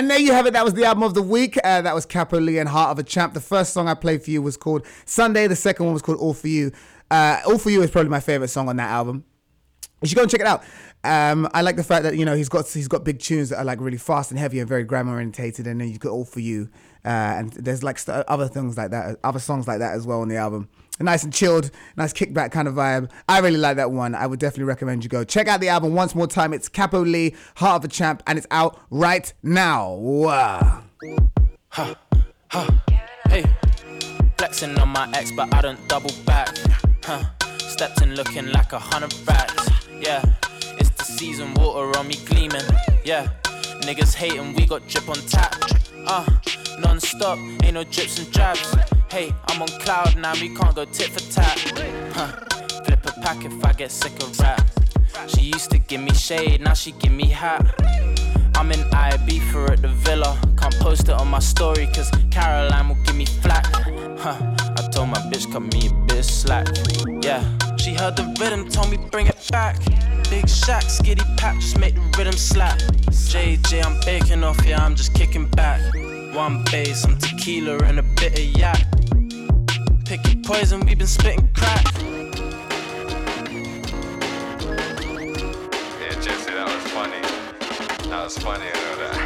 And there you have it. That was the album of the week. Uh, that was Capo Lee and Heart of a Champ. The first song I played for you was called Sunday. The second one was called All for You. Uh, All for You is probably my favorite song on that album. You should go and check it out. Um, I like the fact that you know he's got he's got big tunes that are like really fast and heavy and very grammar orientated, and then you've got All for You, uh, and there's like st- other things like that, other songs like that as well on the album. Nice and chilled, nice kickback kind of vibe. I really like that one. I would definitely recommend you go check out the album once more time. It's Capo Lee, Heart of a Champ, and it's out right now. Wow. Huh, huh, hey. Flexing on my ex, but I don't double back. Huh. Stepped in looking like a hundred racks. Yeah, it's the season, water on me gleaming. Yeah, niggas hating, we got drip on tap. Uh, non stop, ain't no drips and drabs. Hey, I'm on cloud now, we can't go tit for tat. Huh. Flip a pack if I get sick of rap. She used to give me shade, now she give me hat. I'm in IB for at the villa. Can't post it on my story, cause Caroline will give me flack. Huh, I told my bitch, cut me a bit slack. Yeah, she heard the rhythm, told me bring it back. Big Shaq, skitty pack, just make the rhythm slap. JJ, I'm baking off, yeah, I'm just kicking back. One bass, some tequila and a bit of yak. Pick your poison, we've been spitting crack. Yeah, Jesse, that was funny. That was funny, you know that.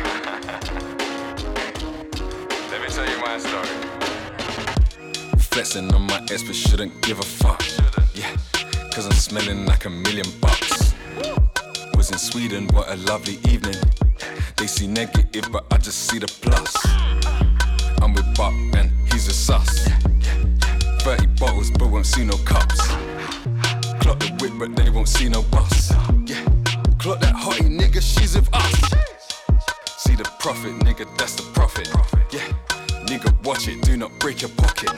Let me tell you my story. Flexing on my ex, but shouldn't give a fuck. Yeah, cause I'm smelling like a million bucks. Was in Sweden, what a lovely evening. They see negative, but I just see the plus. I'm with Buck and he's a sus. 30 bottles, but won't see no cups. Clock the whip, but they won't see no bus. Yeah, clock that hottie nigga, she's with us. See the profit, nigga, that's the profit. Yeah, nigga, watch it, do not break your pocket.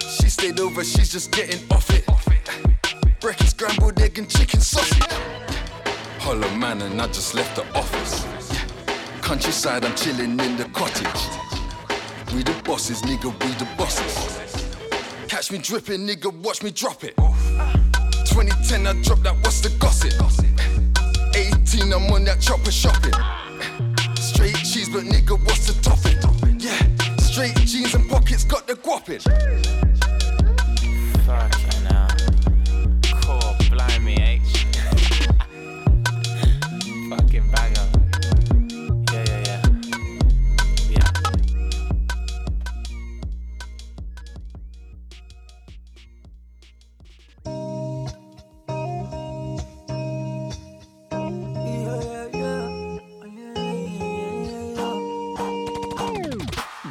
She stayed over, she's just getting off it. Breaking scrambled egg and chicken sausage. Hollow man, and I just left the office. Yeah. Countryside, I'm chilling in the cottage. We the bosses, nigga, we the bosses. Catch me dripping, nigga, watch me drop it. 2010, I dropped that, what's the gossip? 18, I'm on that chopper shopping. Straight cheese, but nigga, what's the topping? Yeah, straight jeans and pockets got the guapping. Fucking hell. Core, blind me, eh?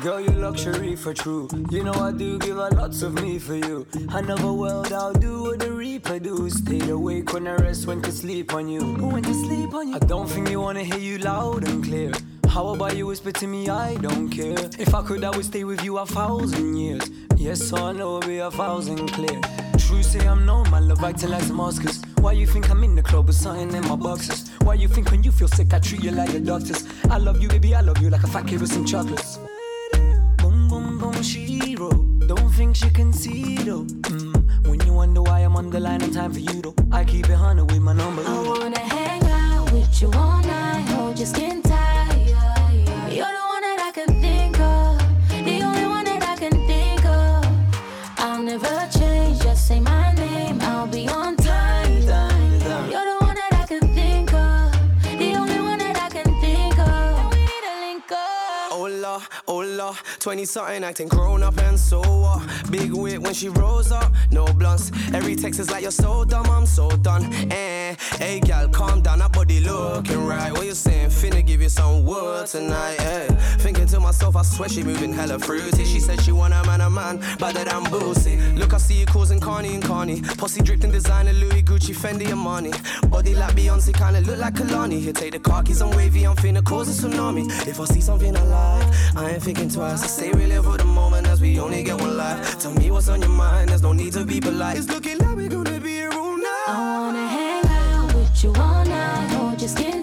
Girl, you luxury for true. You know I do give a lots of me for you. Another world I'll do what the reaper do. Stayed awake when I rest, when to sleep on you. Went to sleep on you. I don't think you wanna hear you loud and clear. How about you whisper to me? I don't care. If I could, I would stay with you a thousand years. Yes, I know be a thousand clear. True say I'm known, my love acting like Damascus. Why you think I'm in the club with something in my boxes? Why you think when you feel sick I treat you like the doctors? I love you, baby, I love you like a fat kid with some chocolates. Wrote. Don't can see though. Mm. When you wonder why I'm on the line, time for you though. I keep it with my number. I wanna hang out with you all night, hold your skin tight. Hola, 20 something acting grown up and so what? Big wit when she rose up, no blunts. Every text is like you're so dumb, I'm so done. Eh, hey gal, calm down, that body looking right. What you saying? Finna give you some wood tonight, eh? Thinking to myself, I swear she moving hella fruity. She said she want a man, a man, better than Boosie. Look, I see you causing Carney and Carney. Pussy dripped in designer, Louis, Gucci, Fendi, and money. Body like Beyonce, kinda look like Kehlani. Here, take the car keys, I'm wavy, I'm finna cause a tsunami. If I see something I like, I ain't thinking twice. I say we live for the moment as we only get one life. Tell me what's on your mind, there's no need to be polite. It's looking like we're gonna be here all night. I wanna hang out with you all night, hold your skin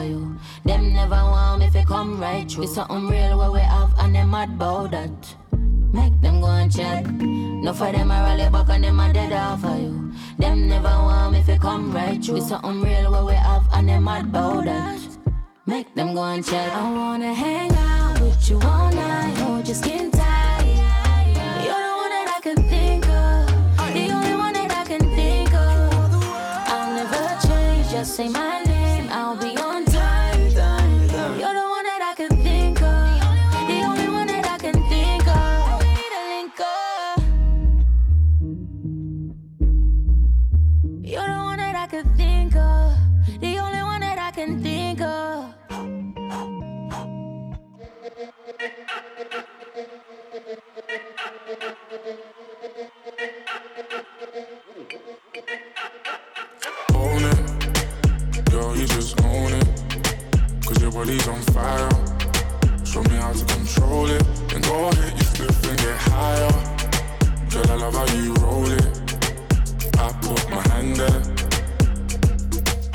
for you. Them never want me fi come right through. It's something real what we have and them mad about that. Make them go and chat. No for them I really back and them a dead off for you. Them never want me fi come right through. It's something real what we have and them mad about that. Make them go and chat. I wanna hang out with you all night, hold your skin tight. You're the one that I can think of, the only one that I can think of. I'll never change, just say my on fire. Show me how to control it. Then go hit your spliff and get higher. Girl, I love how you roll it. I put my hand there.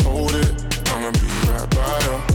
Hold it. I'ma be right by you.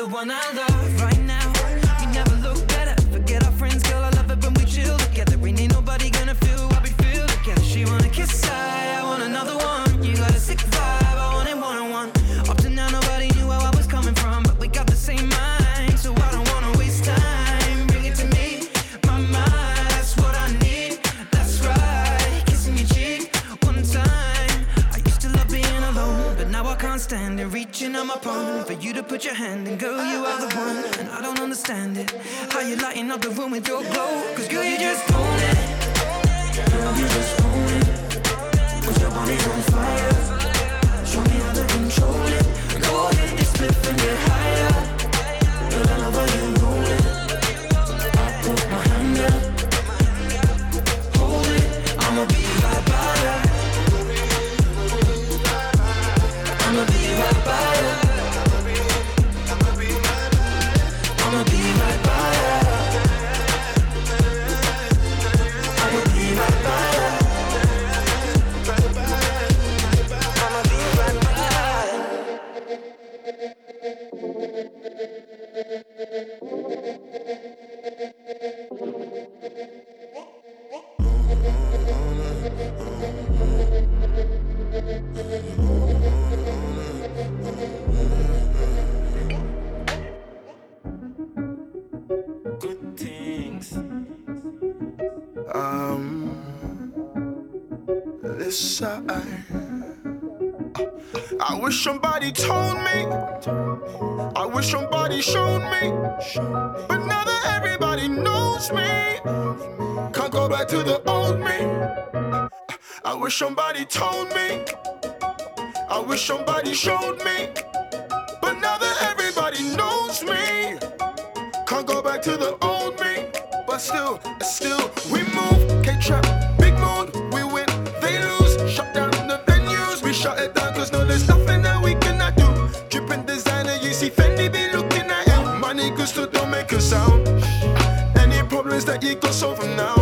The one I love Reaching on my palm for you to put your hand in, girl, you are the one. And I don't understand it. How you lighting up the room with your glow? Cause girl, you just own it. Girl, you just own it. Cause your body's on fire. Show me how to control it. Go ahead, just flip and get higher. Girl, I love how you roll it. Be right side. I wish somebody told me. I wish somebody showed me. But now that everybody knows me, can't go back to the old me. I wish somebody told me. I wish somebody showed me. But now that everybody knows me, can't go back to the old me. But still, still, we that can solve them now.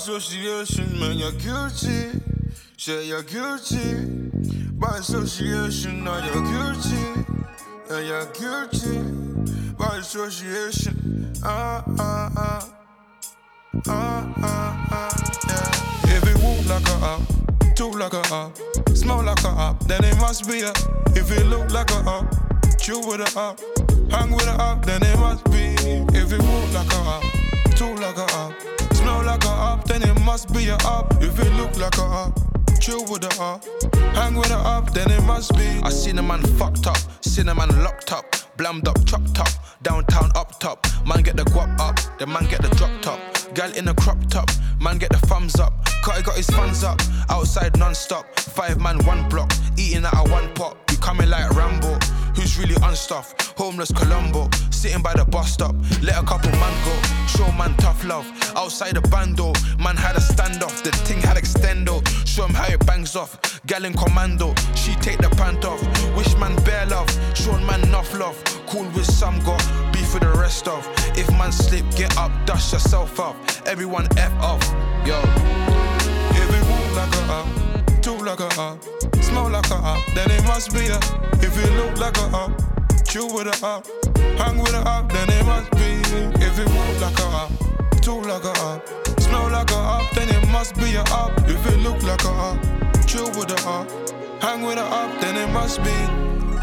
Association, man, you're guilty. Say you're guilty. By association, now you're guilty. Yeah, you're guilty. By association. Ah, ah, ah. Ah, ah, ah. Yeah. If it walk like a up, talk like a up, smell like a up, then it must be a. If it look like a up, chill with a up, hang with a up, then it must be. If it walk like a up, talk like a up, like a up, then it must be a up. If it look like a up, chill with a up, hang with a up, then it must be. I seen a man fucked up, seen a man locked up, blammed up, chopped up, downtown up top. Man get the guap up, the man get the drop top. Gal in a crop top, man get the thumbs up. Cutty got his funds up, outside non-stop. Five man, one block, eating out of one pot. Coming like Rambo, who's really unstuffed? Homeless Colombo, sitting by the bus stop. Let a couple man go, show man tough love. Outside the bando, man had a standoff. The thing had extendo, show him how it bangs off. Gal in commando, she take the pant off. Wish man bare love, show man enough love. Cool with some got beef for the rest of. If man slip, get up, dust yourself up. Everyone F off, yo. Walk like a up, like a up, smell like a up, then it must be a. If it look like a up, chill with a up, hang with a up, then it must be. If it walk like a up, talk like a up, smell like a up, then it must be a up. If it look like a up, chill with a up, hang with a up, then it must be.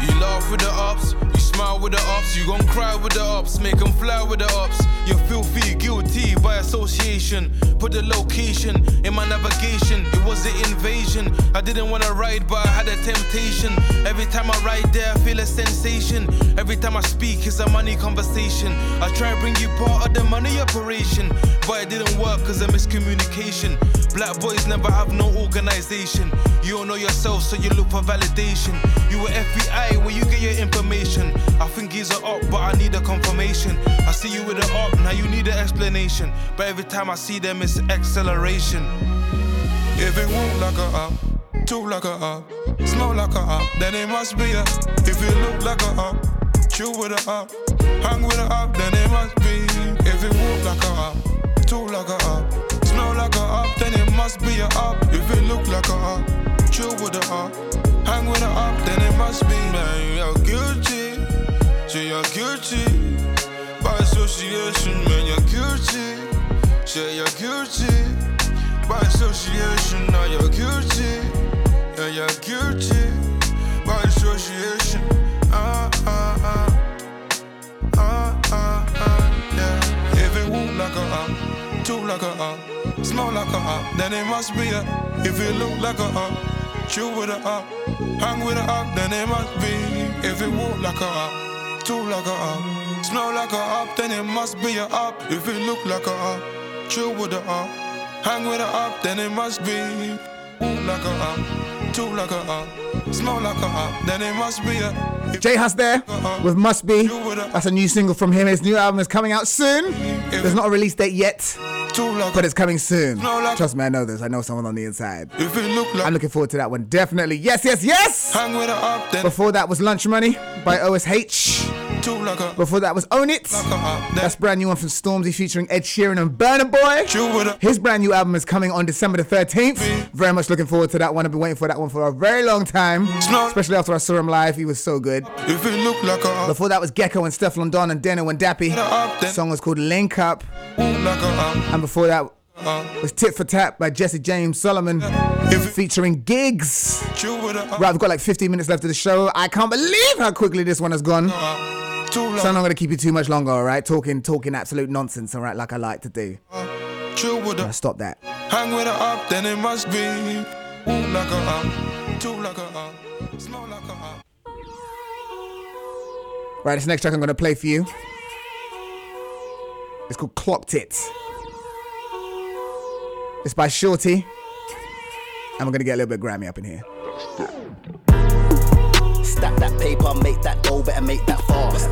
You laugh with the ups, you smile with the ups, you gon' cry with the ups, make them fly with the ups. You're filthy, guilty by association. Put the location in my navigation, it was an invasion. I didn't wanna ride, but I had a temptation. Every time I ride there, I feel a sensation. Every time I speak, it's a money conversation. I try to bring you part of the money operation, but it didn't work cause of miscommunication. Black boys never have no organization. You don't know yourself, so you look for validation. You were FBI, where you get your information. I think he's a op, but I need a confirmation. I see you with an op, now you need an explanation. But every time I see them, it's acceleration. If it walk like a up, talk like a up, smell like a up, then it must be a. If it look like a up, chill with a up, hang with a up, then it must be. If it walk like a up, talk like a up, smell like a up, then it must be a up. If it look like a up, chill with a up, hang with a up, then it must be. Man, you're guilty, so you're guilty. Association, you're guilty. Say you're guilty. By association, now you're guilty. Yeah, you're guilty. By association. Ah, ah, ah. Ah, ah, ah, yeah. If it walk like a up, talk like a up, smell like a up, then it must be a. If it look like a up, Chew with a up, hang with a up, then it must be. If it walk like a up, talk like a up, smell like a up, then it must be a up. If it look like a up, chill with a up, hang with a up, then it must be. Walk like a up, talk like a up, smell like a up, then it must be a. J Hus there with Must Be. That's a new single from him. His new album is coming out soon. There's not a release date yet, but it's coming soon. Trust me, I know this. I know someone on the inside. I'm looking forward to that one. Definitely. Yes, yes, yes. Before that was Lunch Money by OSH. Two like a. Before that was Own It. That's brand new one from Stormzy featuring Ed Sheeran and Burna Boy. His brand new album is coming on December the 13th. Very much looking forward to that one. I've been waiting for that one for a very long time. Especially after I saw him live. He was so good. If it look like a. Before that was Geko and Stefflon Don and Deno and Dappy. The song was called Link Up. And before that was Tit for Tat by Jesse James Solomon featuring Giggs. Right, we've got like 15 minutes left of the show. I can't believe how quickly this one has gone. So I'm not gonna keep you too much longer, alright? Talking talking absolute nonsense, alright, like I like to do. Chill with Now stop that. Hang with her up, then it must be. One like a uh, two like a uh, smell like a uh. Right, this next track I'm gonna play for you. It's called Clocked It. It's by Shorty. And we're gonna get a little bit Grammy up in here. Stack that paper, make that dough, better make that fast.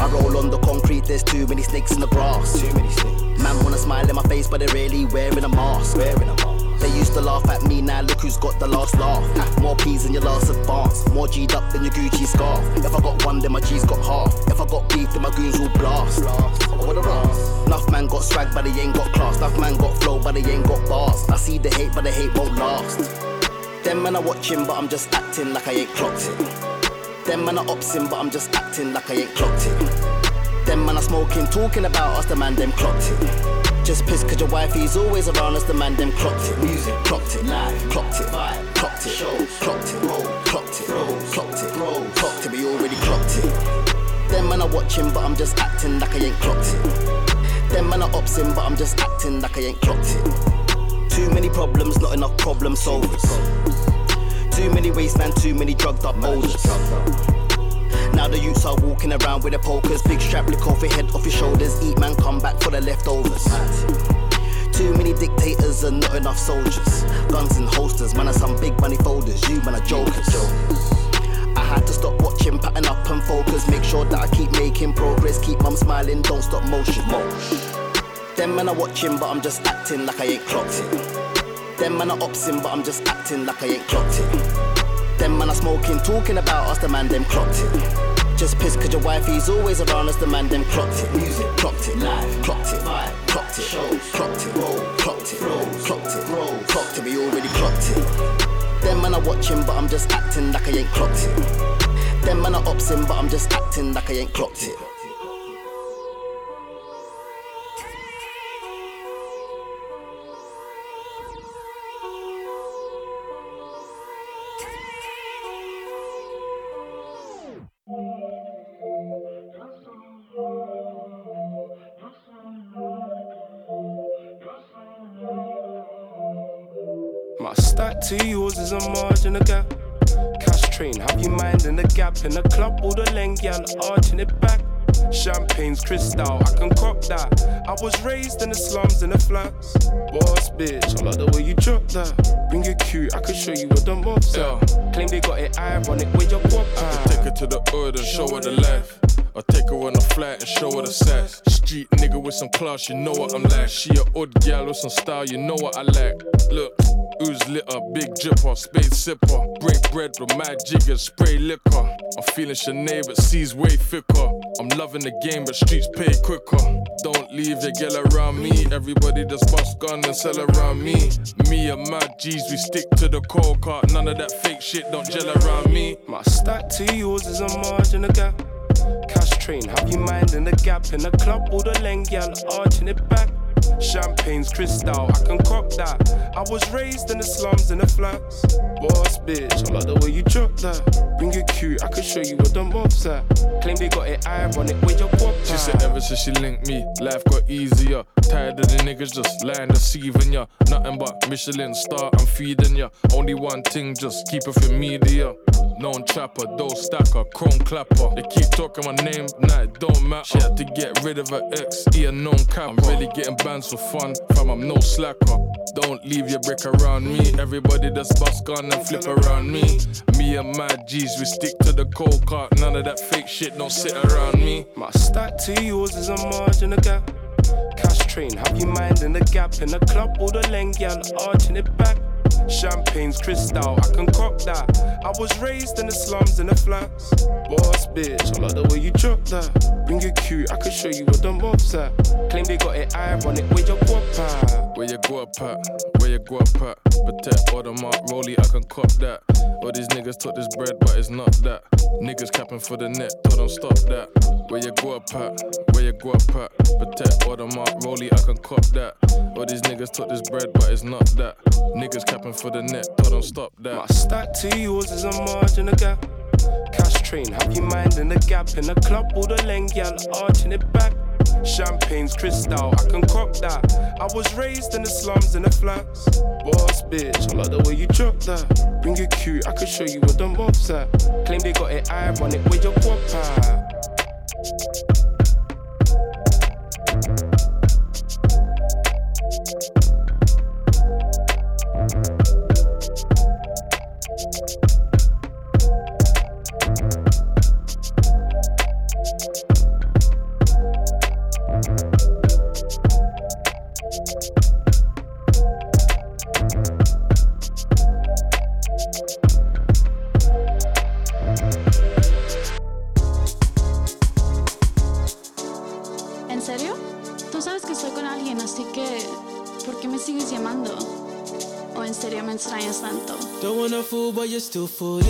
I roll on the concrete, there's too many snakes in the grass. Too many snakes. Man wanna smile in my face, but they're really wearing a mask. Wearing a mask. They used to laugh at me, now look who's got the last laugh. More P's than your last advance, more G'd up than your Gucci scarf. If I got one, then my G's got half. If I got beef, then my goons will blast. What a blast. Enough man got swag, but they ain't got class. Enough man got flow, but they ain't got bars. I see the hate, but the hate won't last. Them man are watching, but I'm just acting like I ain't clocked it. Them man are opsing, but I'm just acting like I ain't clocked it. Them man are smoking, talking about us, the man them clocked it. Just pissed cause your wifey's always around us, the man them clocked it. Music, clocked it, live, clocked it, vibe, clocked it, shows, clocked it, roll, clocked it, roll, clocked it, roll, clocked it, we already clocked it. Them man are watching, but I'm just acting like I ain't clocked it. Them man are opsing, but I'm just acting like I ain't clocked it. Too many problems, not enough problem solvers. Too many wasteland, too many drugged up olders. Now the youths are walking around with their pokers, big strap lick off your head, off your shoulders. Eat man, come back for the leftovers. Too many dictators and not enough soldiers. Guns and holsters, man, are some big money folders. You man are jokers. I had to stop watching, pattern up and focus. Make sure that I keep making progress. Keep mum smiling, don't stop motion. Them man are watching, but I'm just acting like I ain't clocked it. Them man are opsing, but I'm just acting like I ain't clocked it. Them man are smoking, talking about us, the man them clocked it. Just pissed cause your wifey's always around us, the man them clocked it. Music, clocked it, live, clocked it, vibe, clocked it, shows, clocked it, roll, clocked it, roll, clocked it, roll, clocked it, we already clocked it. Them man are watching, but I'm just acting like I ain't clocked it. Them man are opsing, but I'm just acting like I ain't clocked it. Margin of gap. Cash train, have you mind in the gap in the club? All the leng gal arching it back. Champagne's crystal, I can cop that. I was raised in the slums in the flats. Boss bitch, I like the way you drop that. Bring it cute, I can show you what the mobs are. Claim they got it ironic with your pop. Take her to the hood and show her the life. I take her on a flat and show her the sex. Street nigga with some class, you know what I'm like. She a odd gal with some style, you know what I like. Look, ooze litter, big dripper, spade sipper. Break bread with mad jiggers, spray liquor. I'm feeling Sinead, but C's way thicker. I'm loving the game, but streets pay quicker. Don't leave your girl around me. Everybody just bust gun and sell around me. Me and my G's, we stick to the cold cart. None of that fake shit don't gel around me. My stack to yours is a margin of gap. Cash train, have you mind in the gap in the club? All the leng gal arching it back. Champagne's crystal, I can cop that. I was raised in the slums in the flats. Boss bitch, I like the way you drop that. Bring it cute, I can show you what the mobs at. Claim they got it ironic with your pop. She said ever since she linked me, life got easier. Tired of the niggas just lying, deceiving ya. Nothing but Michelin star, I'm feeding ya. Only one thing, just keep it for media. Known trapper, dough stacker, chrome clapper. They keep talking my name, nah, it don't matter. She had to get rid of her ex, he a known capper. I'm really getting bands for fun, fam, I'm no slacker. Don't leave your brick around me. Everybody just bust gun and flip around me. Me and my G's, we stick to the cold cart. None of that fake shit don't sit around me. My stack to yours is a margin of gap. Cash train, have you mind in the gap in the club? All the leng gal arching it back. Champagne's crystal, I can cop that. I was raised in the slums in the flats. Boss bitch, I like the way you drop that. Bring it cute, I can show you what the mob's at. Claim they got it ironic, where your guap at? Where you go up at? Where you go up at? Protect all the mark, rollie, I can cop that. All these niggas took this bread, but it's not that. Niggas capping for the net, told them stop that. Where you go up at? Where you go up at? Protect all the mark, rollie, I can cop that. All these niggas took this bread, but it's not that. Niggas capping for the net, told them stop that. My stack to yours is a margin of gap. Cash train, have you mind in the gap in the club, all the length, gal, arching it back. Champagne's crystal, I can cop that. I was raised in the slums in the flats. Boss bitch, I like the way you drop that. Bring it cute, I can show you what the mob's at. Claim they got it ironic, where your guap at? Still fooling.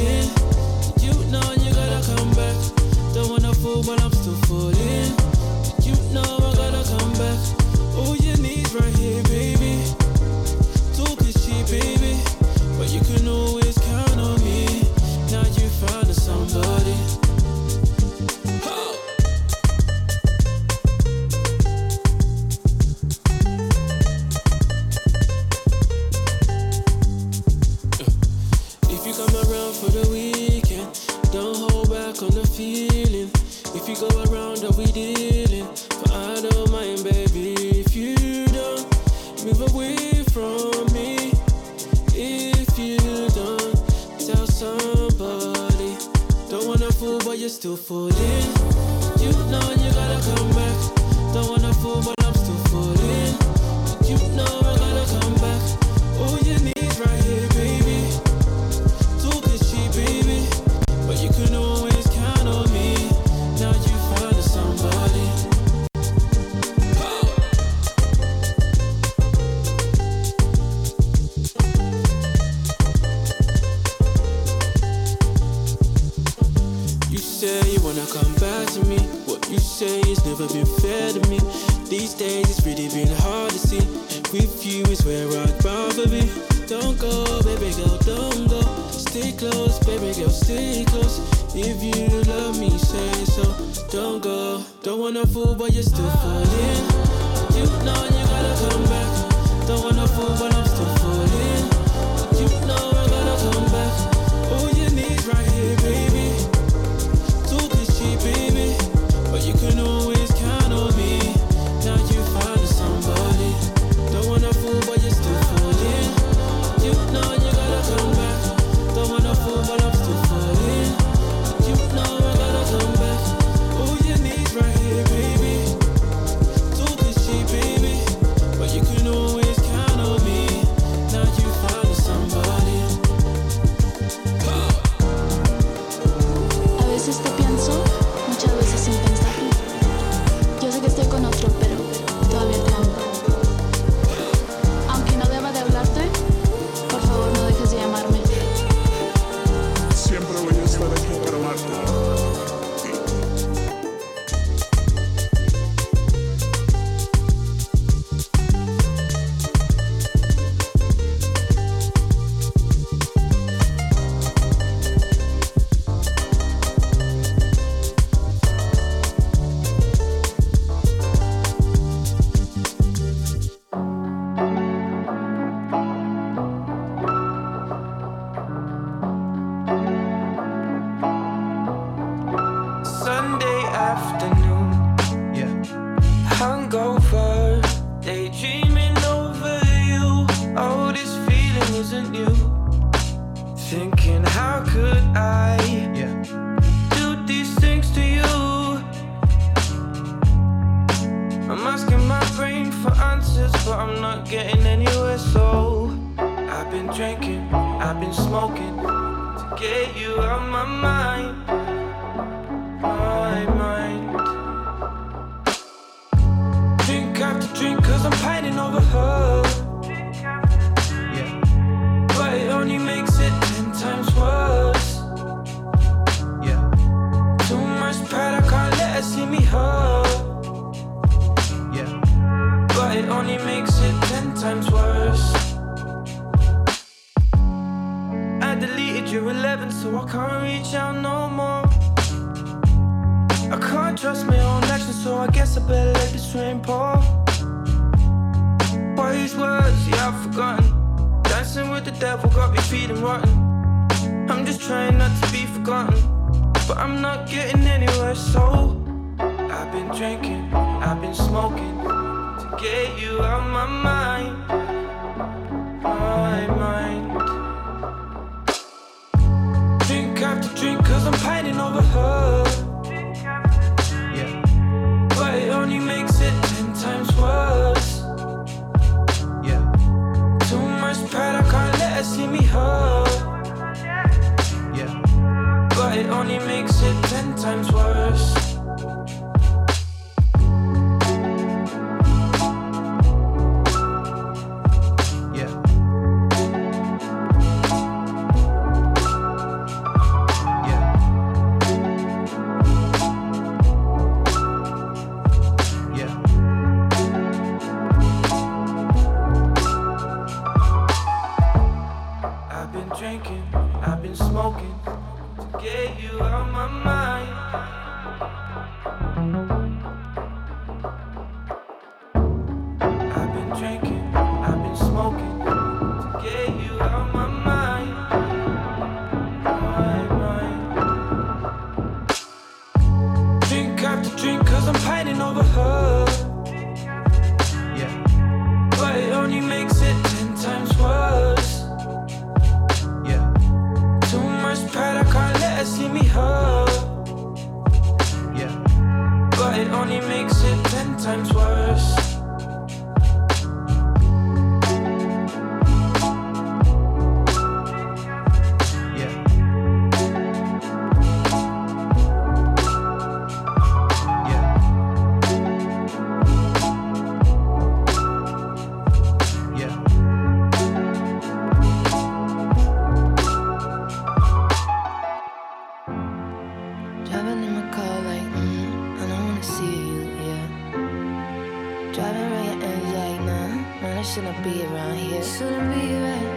Around your ends like, nah, man, I shouldn't be around here. Shouldn't be right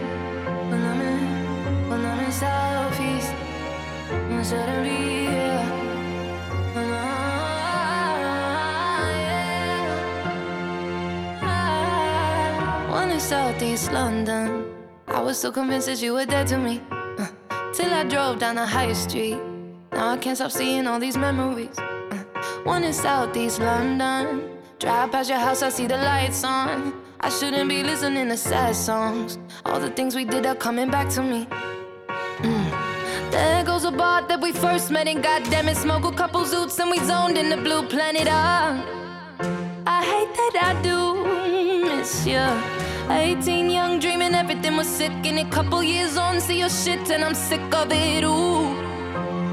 when I'm in, when I'm in Southeast. I shouldn't be here. When I- When in Southeast London, I was so convinced that you were dead to me. Uh, till I drove down the high street. Now I can't stop seeing all these memories. Uh, One in Southeast London. Drive past your house, I see the lights on. I shouldn't be listening to sad songs. All the things we did are coming back to me. Mm. There goes a bar that we first met in. Goddamn it, smoke a couple zoots and we zoned in the blue planet. Ah, I hate that I do miss you. 18 young, dreaming everything was sick. And a couple years on, see your shit and I'm sick of it. Ooh.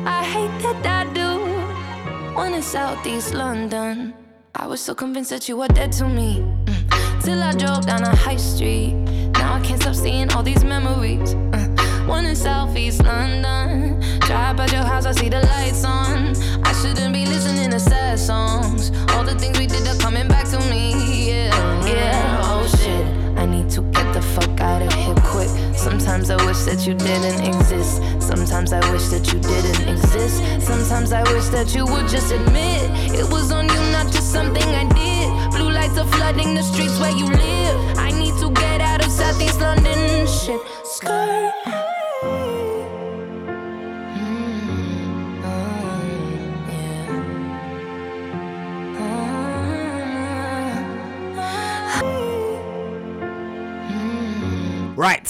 I hate that I do. One in Southeast London. I was so convinced that you were dead to me. Mm. Till I drove down a high street. Now I can't stop seeing all these memories. Uh, One in Southeast London. Drive by your house, I see the lights on. I shouldn't be listening to sad songs. All the things we did are coming back to me. Yeah, yeah. Oh shit. The fuck out of here quick. Sometimes I wish that you didn't exist. Sometimes I wish that you didn't exist. Sometimes I wish that you would just admit it was on you, not just something I did. Blue lights are flooding the streets where you live. I need to get out of Southeast London. Shit, skirt. Right.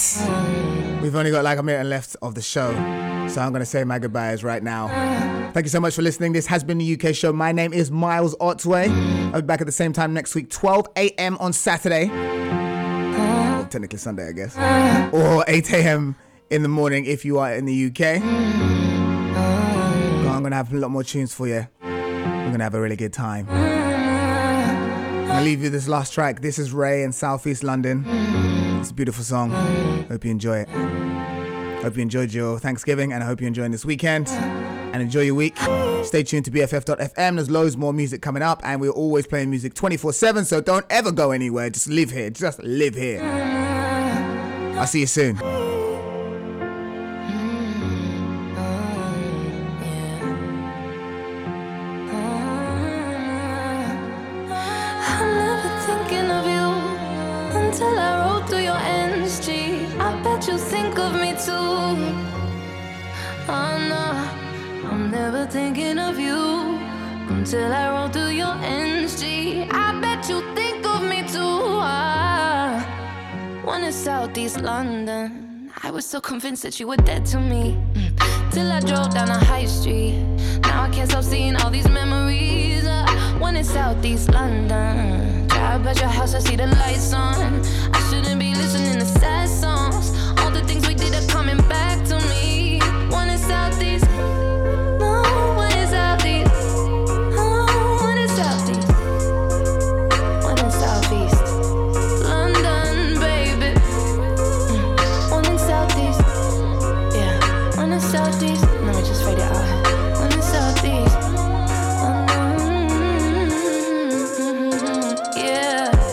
We've only got like a minute left of the show. So I'm going to say my goodbyes right now. Thank you so much for listening. This has been the UK show. My name is Miles Otway. I'll be back at the same time next week, 12 a.m. on Saturday. technically Sunday, I guess. Or 8 a.m. in the morning if you are in the UK. I'm gonna have a lot more tunes for you. We're gonna have a really good time. I'll leave you this last track. This is Ray in Southeast London. It's a beautiful song. Hope you enjoy it. Hope you enjoyed your Thanksgiving and I hope you're enjoying this weekend. And enjoy your week. Stay tuned to BFF.FM. There's loads more music coming up, and we're always playing music 24 7, so don't ever go anywhere. Just live here. Just live here. I'll see you soon. Too. Oh no, I'm never thinking of you until I roll through your NG. I bet you think of me too. Ah, one in Southeast London. I was so convinced that you were dead to me. Till I drove down a high street. Now I can't stop seeing all these memories. Uh, one in Southeast London. Drive past your house, I see the lights on. I shouldn't be listening to sad songs. All the things we did accomplish.